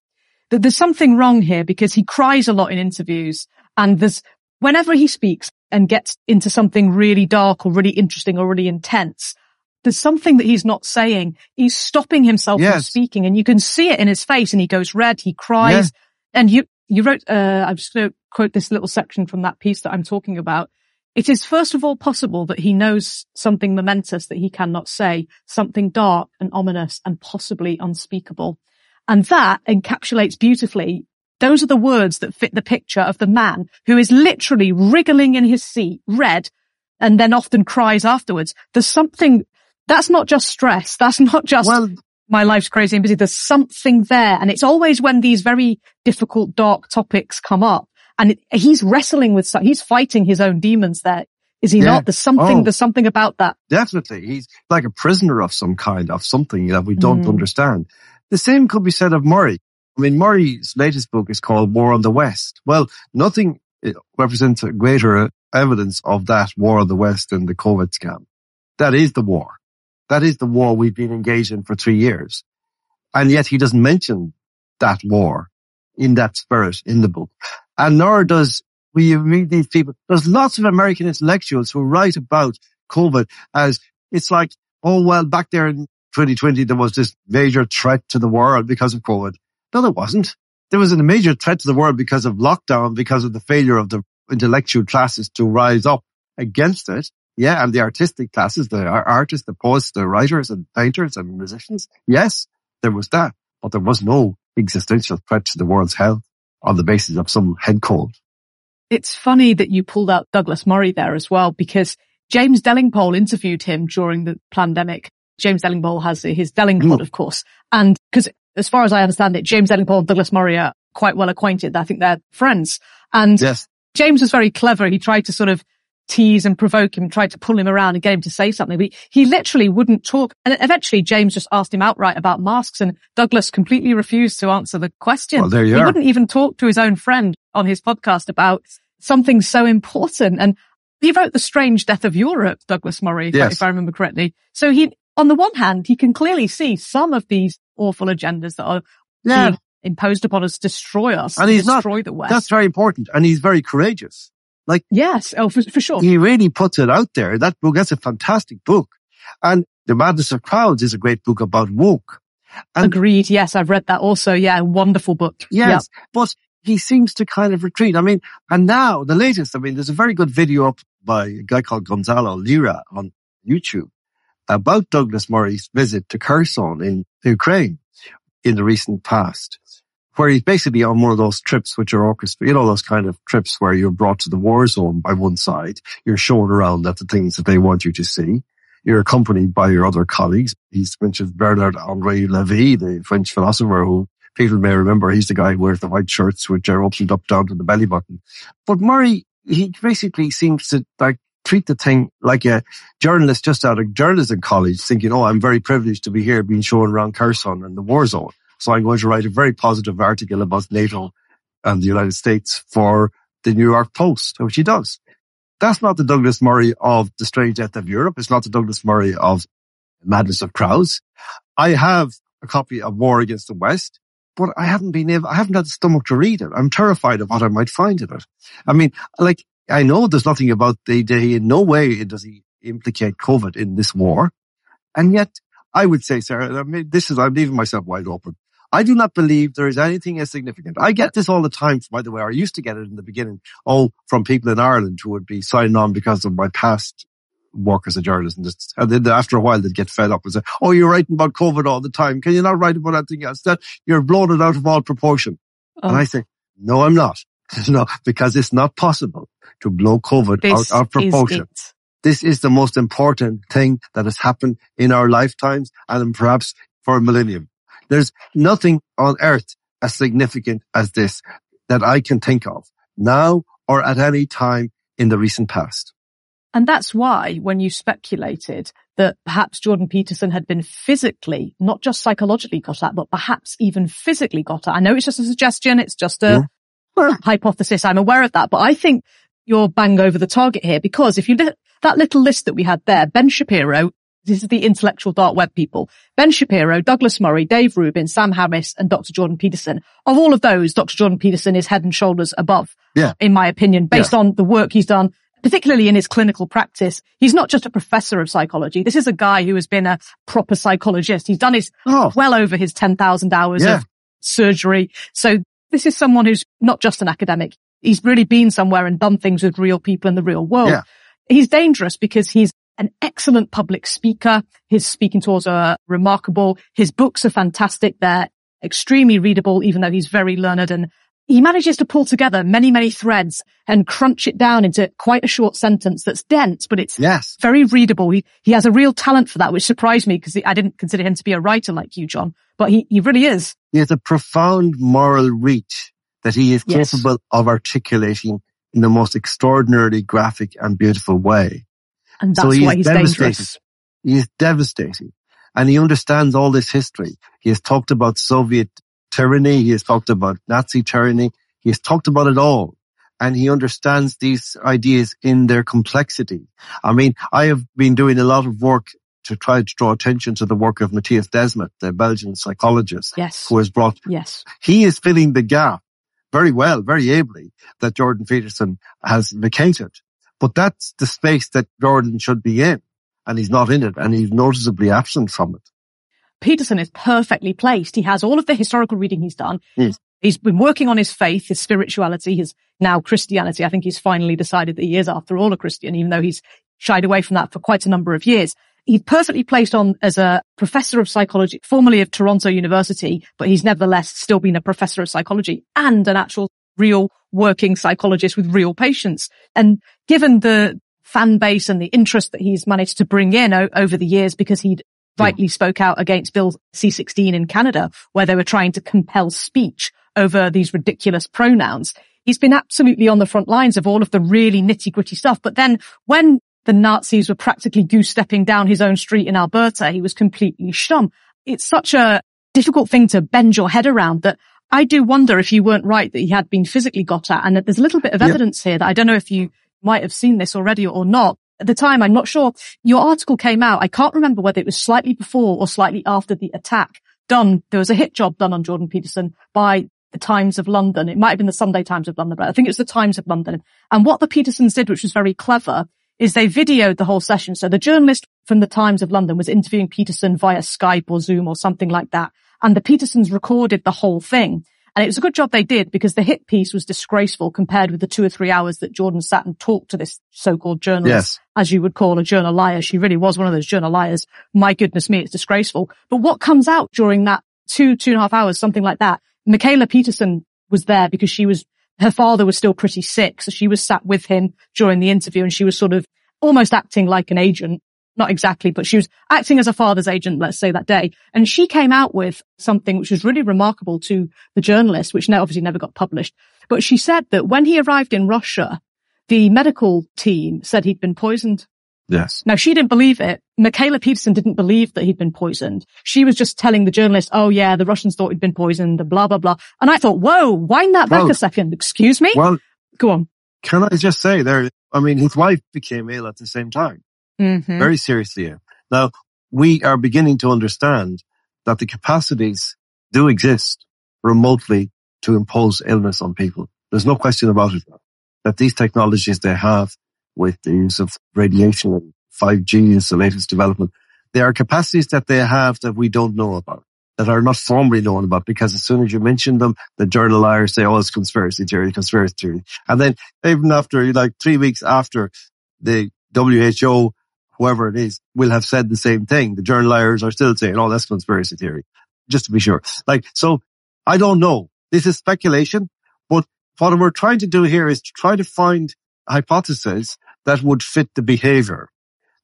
Speaker 1: that there's something wrong here because he cries a lot in interviews and there's, whenever he speaks and gets into something really dark or really interesting or really intense, there's something that he's not saying. He's stopping himself from speaking and you can see it in his face and he goes red, he cries. And you, you wrote, uh, I'm just going to quote this little section from that piece that I'm talking about. It is first of all possible that he knows something momentous that he cannot say, something dark and ominous and possibly unspeakable. And that encapsulates beautifully. Those are the words that fit the picture of the man who is literally wriggling in his seat, red, and then often cries afterwards. There's something, that's not just stress. That's not just
Speaker 3: Well,
Speaker 1: my life's crazy and busy. There's something there. And it's always when these very difficult, dark topics come up and it, he's wrestling with, he's fighting his own demons there. Is he
Speaker 3: Yeah.
Speaker 1: not? There's something,
Speaker 3: Oh.
Speaker 1: there's something about that.
Speaker 3: Definitely. He's like a prisoner of some kind, of something that we don't
Speaker 1: Mm.
Speaker 3: understand. The same could be said of Murray. I mean, Murray's latest book is called War on the West. Well, nothing uh, represents a greater evidence of that war on the West than the COVID scam. That is the war. That is the war we've been engaged in for three years. And yet he doesn't mention that war in that spirit in the book. And nor does we read these people. There's lots of American intellectuals who write about COVID as it's like, oh, well, back there in 2020, there was this major threat to the world because of COVID. No, there wasn't. There was a major threat to the world because of lockdown, because of the failure of the intellectual classes to rise up against it. Yeah. And the artistic classes, the artists, the poets, the writers and painters and musicians. Yes, there was that, but there was no existential threat to the world's health on the basis of some head cold.
Speaker 1: It's funny that you pulled out Douglas Murray there as well, because James Delingpole interviewed him during the pandemic. James Delingpole has his Delingpod,
Speaker 3: Mm.
Speaker 1: of course. And because as far as I understand it, James Delingpole and Douglas Murray are quite well acquainted. I think they're friends. And
Speaker 3: Yes.
Speaker 1: James was very clever. He tried to sort of tease and provoke him, tried to pull him around and get him to say something, but he literally wouldn't talk. And eventually James just asked him outright about masks and Douglas completely refused to answer the question.
Speaker 3: Well, there you
Speaker 1: he
Speaker 3: are.
Speaker 1: wouldn't even talk to his own friend on his podcast about something so important. And he wrote The Strange Death of Europe, Douglas Murray, if, I,
Speaker 3: Yes.
Speaker 1: if I remember correctly. So he, on the one hand, he can clearly see some of these awful agendas that are
Speaker 3: Yeah.
Speaker 1: imposed upon us destroy us,
Speaker 3: And he's not-
Speaker 1: destroy the West.
Speaker 3: That's very important. And he's very courageous.
Speaker 1: Yes. Oh, for, for sure.
Speaker 3: He really puts it out there. That book, that's a fantastic book. And The Madness of Crowds is a great book about woke. And
Speaker 1: Agreed. Yes, I've read that also. Yeah, wonderful book.
Speaker 3: yes, but he seems to kind of retreat. I mean, and now the latest, I mean, there's a very good video up by a guy called Gonzalo Lira on YouTube about Douglas Murray's visit to Kherson in Ukraine in the recent past, where he's basically on one of those trips which are orchestrated, you know, those kind of trips where you're brought to the war zone by one side, you're shown around at the things that they want you to see. You're accompanied by your other colleagues. He's mentioned Bernard Henri Levy, the French philosopher who people may remember. He's the guy who wears the white shirts which are opened up down to the belly button. But Murray, he basically seems to like treat the thing like a journalist just out of journalism college thinking, oh, I'm very privileged to be here being shown around Kherson and the war zone. So I'm going to write a very positive article about NATO and the United States for the New York Post, which he does. That's not the Douglas Murray of The Strange Death of Europe. It's not the Douglas Murray of Madness of Crowds. I have a copy of War Against the West, but I haven't been able, I haven't had the stomach to read it. I'm terrified of what I might find in it. I mean, like, I know there's nothing about the day, in no way does he implicate COVID in this war. And yet, I would say, Sarah, I mean, this is, I'm leaving myself wide open. I do not believe there is anything as significant. I get this all the time, by the way. I used to get it in the beginning. Oh, from people in Ireland who would be signing on because of my past work as a journalist. And, then after a while, they'd get fed up and say, oh, you're writing about COVID all the time. Can you not write about anything else? That you're blowing it out of all proportion. Oh. And I oh. say, no, I'm not. [laughs] no, because it's not possible to blow COVID this out of proportion. Is this is the most important thing that has happened in our lifetimes and perhaps for a millennium. There's nothing on earth as significant as this that I can think of now or at any time in the recent past.
Speaker 1: And that's why when you speculated that perhaps Jordan Peterson had been physically, not just psychologically got at, but perhaps even physically got at. I know it's just a suggestion. It's just a yeah. hypothesis. I'm aware of that, but I think you're bang over the target here because if you look that little list that we had there, Ben Shapiro, this is the intellectual dark web people, Ben Shapiro, Douglas Murray, Dave Rubin, Sam Harris, and Dr. Jordan Peterson. Of all of those, Dr. Jordan Peterson is head and shoulders above, yeah. in my opinion, based yeah. on the work he's done, particularly in his clinical practice. He's not just a professor of psychology. This is a guy who has been a proper psychologist. He's done his oh. well over his 10,000 hours yeah. of surgery. So this is someone who's not just an academic. He's really been somewhere and done things with real people in the real world. Yeah he's dangerous because he's an excellent public speaker. His speaking tours are remarkable. His books are fantastic. They're extremely readable, even though he's very learned and he manages to pull together many, many threads and crunch it down into quite a short sentence that's dense, but it's yes. very readable. He, he has a real talent for that, which surprised me because I didn't consider him to be a writer like you, John, but he, he really is.
Speaker 3: He has a profound moral reach that he is yes. capable of articulating in the most extraordinarily graphic and beautiful way.
Speaker 1: And that's so he's why he's dangerous.
Speaker 3: He is devastating. And he understands all this history. He has talked about Soviet tyranny. He has talked about Nazi tyranny. He has talked about it all. And he understands these ideas in their complexity. I mean, I have been doing a lot of work to try to draw attention to the work of Mattias Desmet, the Belgian psychologist,
Speaker 1: yes.
Speaker 3: who has brought,
Speaker 1: yes,
Speaker 3: he is filling the gap very well, very ably that Jordan Peterson has vacated. But that's the space that Jordan should be in. And he's not in it and he's noticeably absent from it.
Speaker 1: Peterson is perfectly placed. He has all of the historical reading he's done. He's been working on his faith, his spirituality, his now Christianity. I think he's finally decided that he is after all a Christian, even though he's shied away from that for quite a number of years. He's perfectly placed on as a professor of psychology, formerly of Toronto University, but he's nevertheless still been a professor of psychology and an actual real working psychologist with real patients. And given the fan base and the interest that he's managed to bring in o- over the years because he'd hmm. rightly spoke out against Bill C-16 in Canada, where they were trying to compel speech over these ridiculous pronouns. He's been absolutely on the front lines of all of the really nitty gritty stuff. But then when the Nazis were practically goose stepping down his own street in Alberta. He was completely stum. It's such a difficult thing to bend your head around that I do wonder if you weren't right that he had been physically got at and that there's a little bit of evidence yep. here that I don't know if you might have seen this already or not. At the time, I'm not sure. Your article came out. I can't remember whether it was slightly before or slightly after the attack done. There was a hit job done on Jordan Peterson by the Times of London. It might have been the Sunday Times of London, but I think it was the Times of London. And what the Petersons did, which was very clever, is they videoed the whole session. So the journalist from the Times of London was interviewing Peterson via Skype or Zoom or something like that. And the Petersons recorded the whole thing. And it was a good job they did because the hit piece was disgraceful compared with the two or three hours that Jordan sat and talked to this so-called journalist, yes. as you would call a journal liar. She really was one of those journal liars. My goodness me, it's disgraceful. But what comes out during that two, two and a half hours, something like that? Mikhaila Peterson was there because she was her father was still pretty sick. So she was sat with him during the interview and she was sort of almost acting like an agent. Not exactly, but she was acting as a father's agent, let's say that day. And she came out with something which was really remarkable to the journalist, which obviously never got published. But she said that when he arrived in Russia, the medical team said he'd been poisoned.
Speaker 3: Yes.
Speaker 1: Now she didn't believe it. Mikhaila Peterson didn't believe that he'd been poisoned. She was just telling the journalist, oh yeah, the Russians thought he'd been poisoned, blah, blah, blah. And I thought, whoa, wind that back well, a second. Excuse me?
Speaker 3: Well,
Speaker 1: go on.
Speaker 3: Can I just say there, I mean, his wife became ill at the same time. Mm-hmm. Very seriously. Now we are beginning to understand that the capacities do exist remotely to impose illness on people. There's no question about it. That these technologies they have with the use of radiation and 5G is the latest development. There are capacities that they have that we don't know about, that are not formally known about, because as soon as you mention them, the journal liars say, oh, it's conspiracy theory, conspiracy theory. And then even after, like three weeks after the WHO whoever it is, will have said the same thing. The journalists are still saying, oh, that's conspiracy theory. Just to be sure. Like, so I don't know. This is speculation, but what we're trying to do here is to try to find hypotheses that would fit the behavior,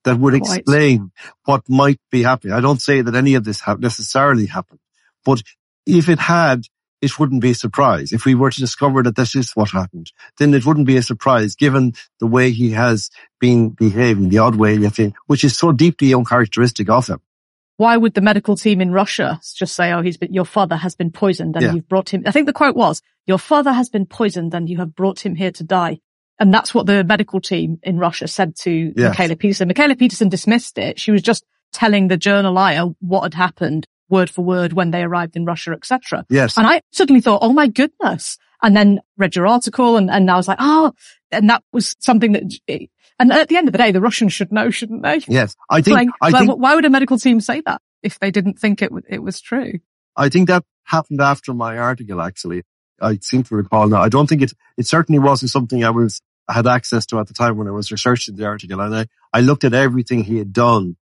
Speaker 3: that would explain what might be happening. I don't say that any of this ha- necessarily happened, but if it had, it wouldn't be a surprise. If we were to discover that this is what happened, then it wouldn't be a surprise given the way he has been behaving, the odd way, which is so deeply uncharacteristic of him.
Speaker 1: Why would the medical team in Russia just say, oh, he's been, your father has been poisoned and yeah. you've brought him, I think the quote was, your father has been poisoned and you have brought him here to die. And that's what the medical team in Russia said to yes. Mikhaila Peterson. Mikhaila Peterson dismissed it. She was just telling the journal what had happened word for word when they arrived in Russia, etc.
Speaker 3: Yes.
Speaker 1: And I suddenly thought, oh my goodness. And then read your article and, and I was like, oh, and that was something that, and at the end of the day, the Russians should know, shouldn't they?
Speaker 3: Yes. I think, like, I think
Speaker 1: why would a medical team say that if they didn't think it, it was true?
Speaker 3: I think that happened after my article, actually. I seem to recall now. I don't think it, it certainly wasn't something I was, had access to at the time when I was researching the article. And I, I looked at everything he had done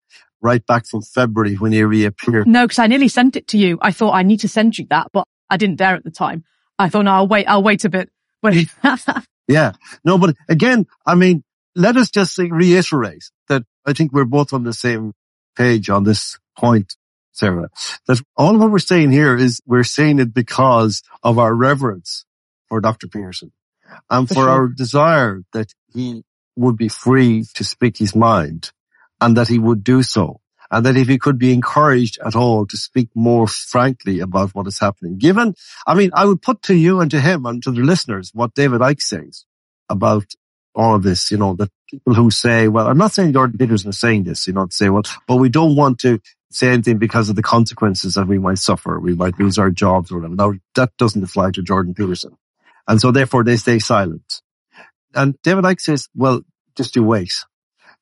Speaker 3: right back from February when he reappeared.
Speaker 1: No, because I nearly sent it to you. I thought I need to send you that, but I didn't dare at the time. I thought, no, I'll wait. I'll wait a bit. [laughs]
Speaker 3: yeah. No, but again, I mean, let us just say, reiterate that I think we're both on the same page on this point, Sarah, that all of what we're saying here is we're saying it because of our reverence for Dr. Peterson and for, for sure. our desire that he would be free to speak his mind and that he would do so. And that if he could be encouraged at all to speak more frankly about what is happening, given, I mean, I would put to you and to him and to the listeners what David Icke says about all of this, you know, that people who say, well, I'm not saying Jordan Peterson is saying this, you know, say, well, but we don't want to say anything because of the consequences that we might suffer. We might lose our jobs or whatever. Now, that doesn't apply to Jordan Peterson. And so therefore they stay silent. And David Icke says, well, just you wait.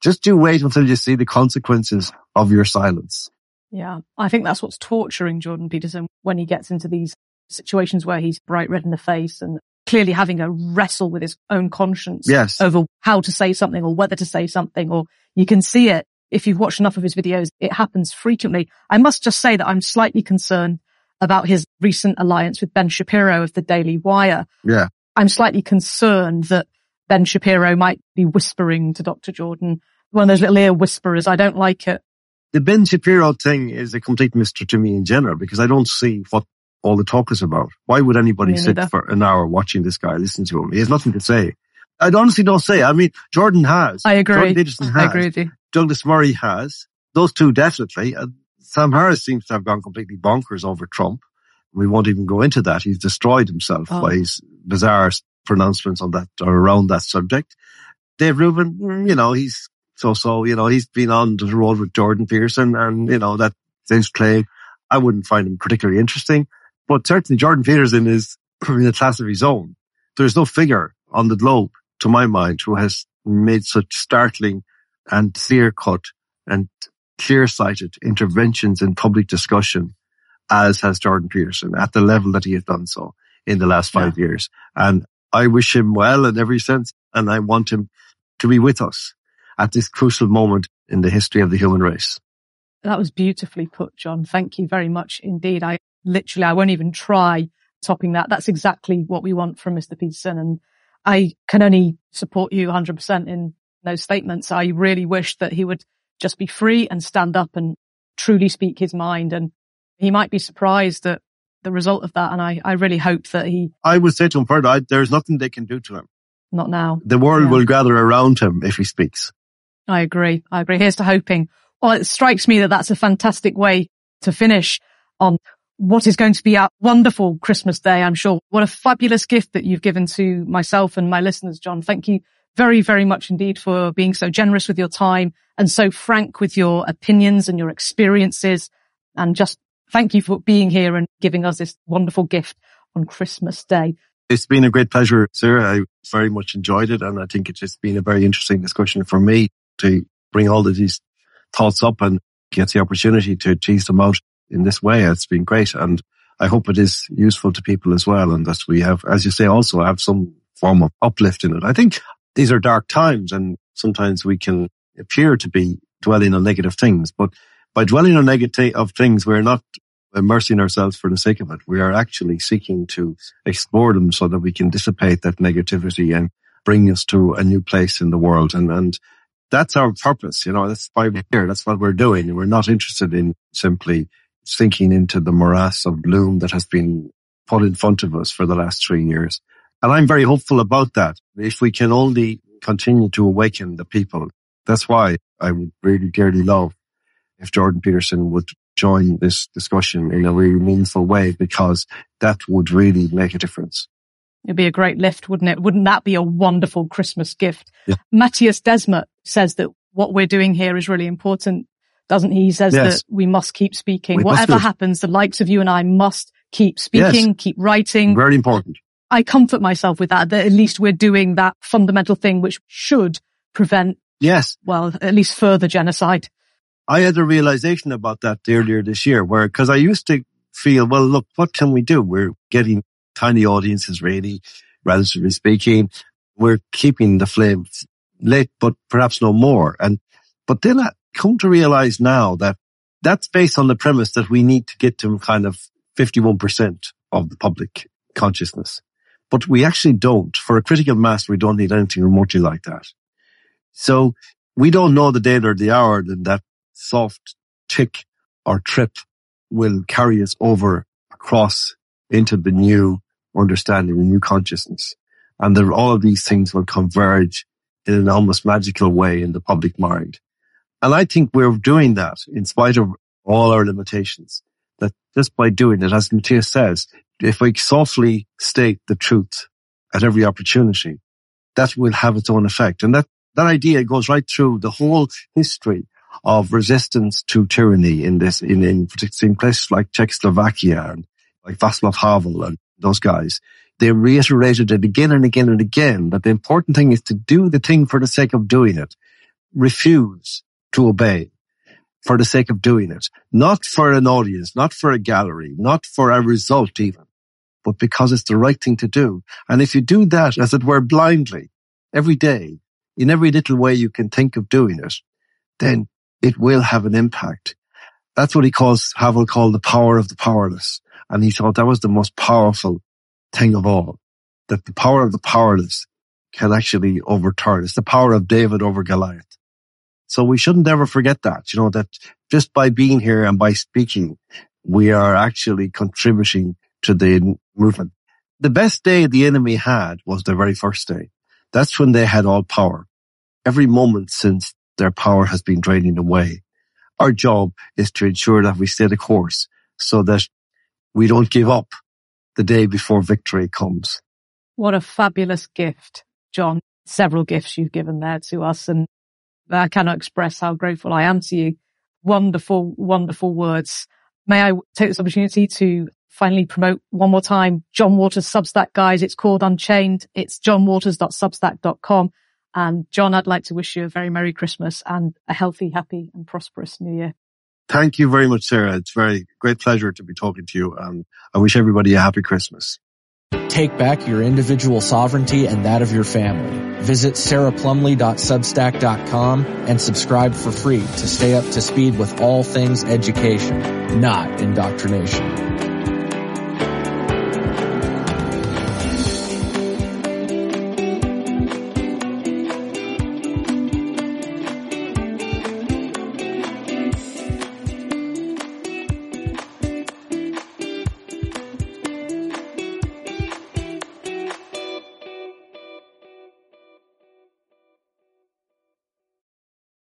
Speaker 3: Just do wait until you see the consequences of your silence.
Speaker 1: Yeah. I think that's what's torturing Jordan Peterson when he gets into these situations where he's bright red in the face and clearly having a wrestle with his own conscience
Speaker 3: yes.
Speaker 1: over how to say something or whether to say something or you can see it. If you've watched enough of his videos, it happens frequently. I must just say that I'm slightly concerned about his recent alliance with Ben Shapiro of the Daily Wire.
Speaker 3: Yeah.
Speaker 1: I'm slightly concerned that Ben Shapiro might be whispering to Dr. Jordan, one of those little ear whisperers. I don't like it.
Speaker 3: The Ben Shapiro thing is a complete mystery to me in general because I don't see what all the talk is about. Why would anybody sit for an hour watching this guy, listen to him? He has nothing to say. I honestly don't say. I mean, Jordan has.
Speaker 1: I agree.
Speaker 3: Jordan Peterson has.
Speaker 1: I agree with you.
Speaker 3: Douglas Murray has. Those two definitely. Uh, Sam Harris seems to have gone completely bonkers over Trump. We won't even go into that. He's destroyed himself oh. by his bizarre pronouncements on that or around that subject. Dave Rubin, mm, you know, he's so so, you know, he's been on the road with Jordan Peterson and, you know, that James Clay, I wouldn't find him particularly interesting, but certainly Jordan Peterson is [clears throat] in a class of his own. There's no figure on the globe, to my mind, who has made such startling and clear cut and clear sighted interventions in public discussion as has Jordan Peterson at the level that he has done so in the last five yeah. years. And I wish him well in every sense, and I want him to be with us at this crucial moment in the history of the human race.
Speaker 1: That was beautifully put, John. Thank you very much indeed. I literally, I won't even try topping that. That's exactly what we want from Mr. Peterson. And I can only support you 100% in those statements. I really wish that he would just be free and stand up and truly speak his mind. And he might be surprised at the result of that. And I, I really hope that he.
Speaker 3: I would say to him further, I, there's nothing they can do to him.
Speaker 1: Not now.
Speaker 3: The world yeah. will gather around him if he speaks.
Speaker 1: I agree. I agree. Here's to hoping. Well, it strikes me that that's a fantastic way to finish on what is going to be a wonderful Christmas day. I'm sure. What a fabulous gift that you've given to myself and my listeners, John. Thank you very, very much indeed for being so generous with your time and so frank with your opinions and your experiences and just thank you for being here and giving us this wonderful gift on Christmas Day.
Speaker 3: It's been a great pleasure, sir. I very much enjoyed it. And I think it's just been a very interesting discussion for me to bring all of these thoughts up and get the opportunity to tease them out in this way. It's been great. And I hope it is useful to people as well. And that we have, as you say, also have some form of uplift in it. I think these are dark times and sometimes we can appear to be dwelling on negative things. But by dwelling on negative of things, we're not immersing ourselves for the sake of it. We are actually seeking to explore them so that we can dissipate that negativity and bring us to a new place in the world. And, and that's our purpose. You know, that's why we're here. That's what we're doing. We're not interested in simply sinking into the morass of gloom that has been put in front of us for the last three years. And I'm very hopeful about that. If we can only continue to awaken the people, that's why I would really dearly love if Jordan Peterson would join this discussion in a really meaningful way because that would really make a difference.
Speaker 1: It'd be a great lift, wouldn't it? Wouldn't that be a wonderful Christmas gift? Yeah. Mattias Desmet says that what we're doing here is really important, doesn't he? He says yes. that we must keep speaking. We Whatever happens, the likes of you and I must keep speaking, yes. keep writing.
Speaker 3: Very important.
Speaker 1: I comfort myself with that, that at least we're doing that fundamental thing which should prevent,
Speaker 3: yes,
Speaker 1: well, at least further genocide.
Speaker 3: I had a realization about that earlier this year where, cause I used to feel, well, look, what can we do? We're getting tiny audiences really, relatively speaking. We're keeping the flame lit, but perhaps no more. And, but then I come to realize now that that's based on the premise that we need to get to kind of 51% of the public consciousness. But we actually don't. For a critical mass, we don't need anything remotely like that. So we don't know the day or the hour that soft tick or trip will carry us over across into the new understanding, the new consciousness. And that all of these things will converge in an almost magical way in the public mind. And I think we're doing that in spite of all our limitations, that just by doing it, as Mattias says, if we softly state the truth at every opportunity, that will have its own effect. And that, that idea goes right through the whole history of resistance to tyranny in this, in, in, in places like Czechoslovakia and like Václav Havel and those guys. They reiterated it again and again and again that the important thing is to do the thing for the sake of doing it. Refuse to obey for the sake of doing it. Not for an audience, not for a gallery, not for a result even, but because it's the right thing to do. And if you do that, as it were, blindly, every day, in every little way you can think of doing it, then it will have an impact. That's what he calls, Havel called the power of the powerless. And he thought that was the most powerful thing of all, that the power of the powerless can actually overturn. It's the power of David over Goliath. So we shouldn't ever forget that, you know, that just by being here and by speaking, we are actually contributing to the movement. The best day the enemy had was the very first day. That's when they had all power. Every moment since their power has been draining away. Our job is to ensure that we stay the course so that we don't give up the day before victory comes.
Speaker 1: What a fabulous gift, John. Several gifts you've given there to us and I cannot express how grateful I am to you. Wonderful, wonderful words. May I take this opportunity to finally promote one more time John Waters Substack guys. It's called Unchained. It's johnwaters.substack.com. And John, I'd like to wish you a very Merry Christmas and a healthy, happy and prosperous New Year.
Speaker 3: Thank you very much, Sarah. It's very great pleasure to be talking to you. And I wish everybody a happy Christmas.
Speaker 2: Take back your individual sovereignty and that of your family. Visit sarahplumley.substack.com and subscribe for free to stay up to speed with all things education, not indoctrination.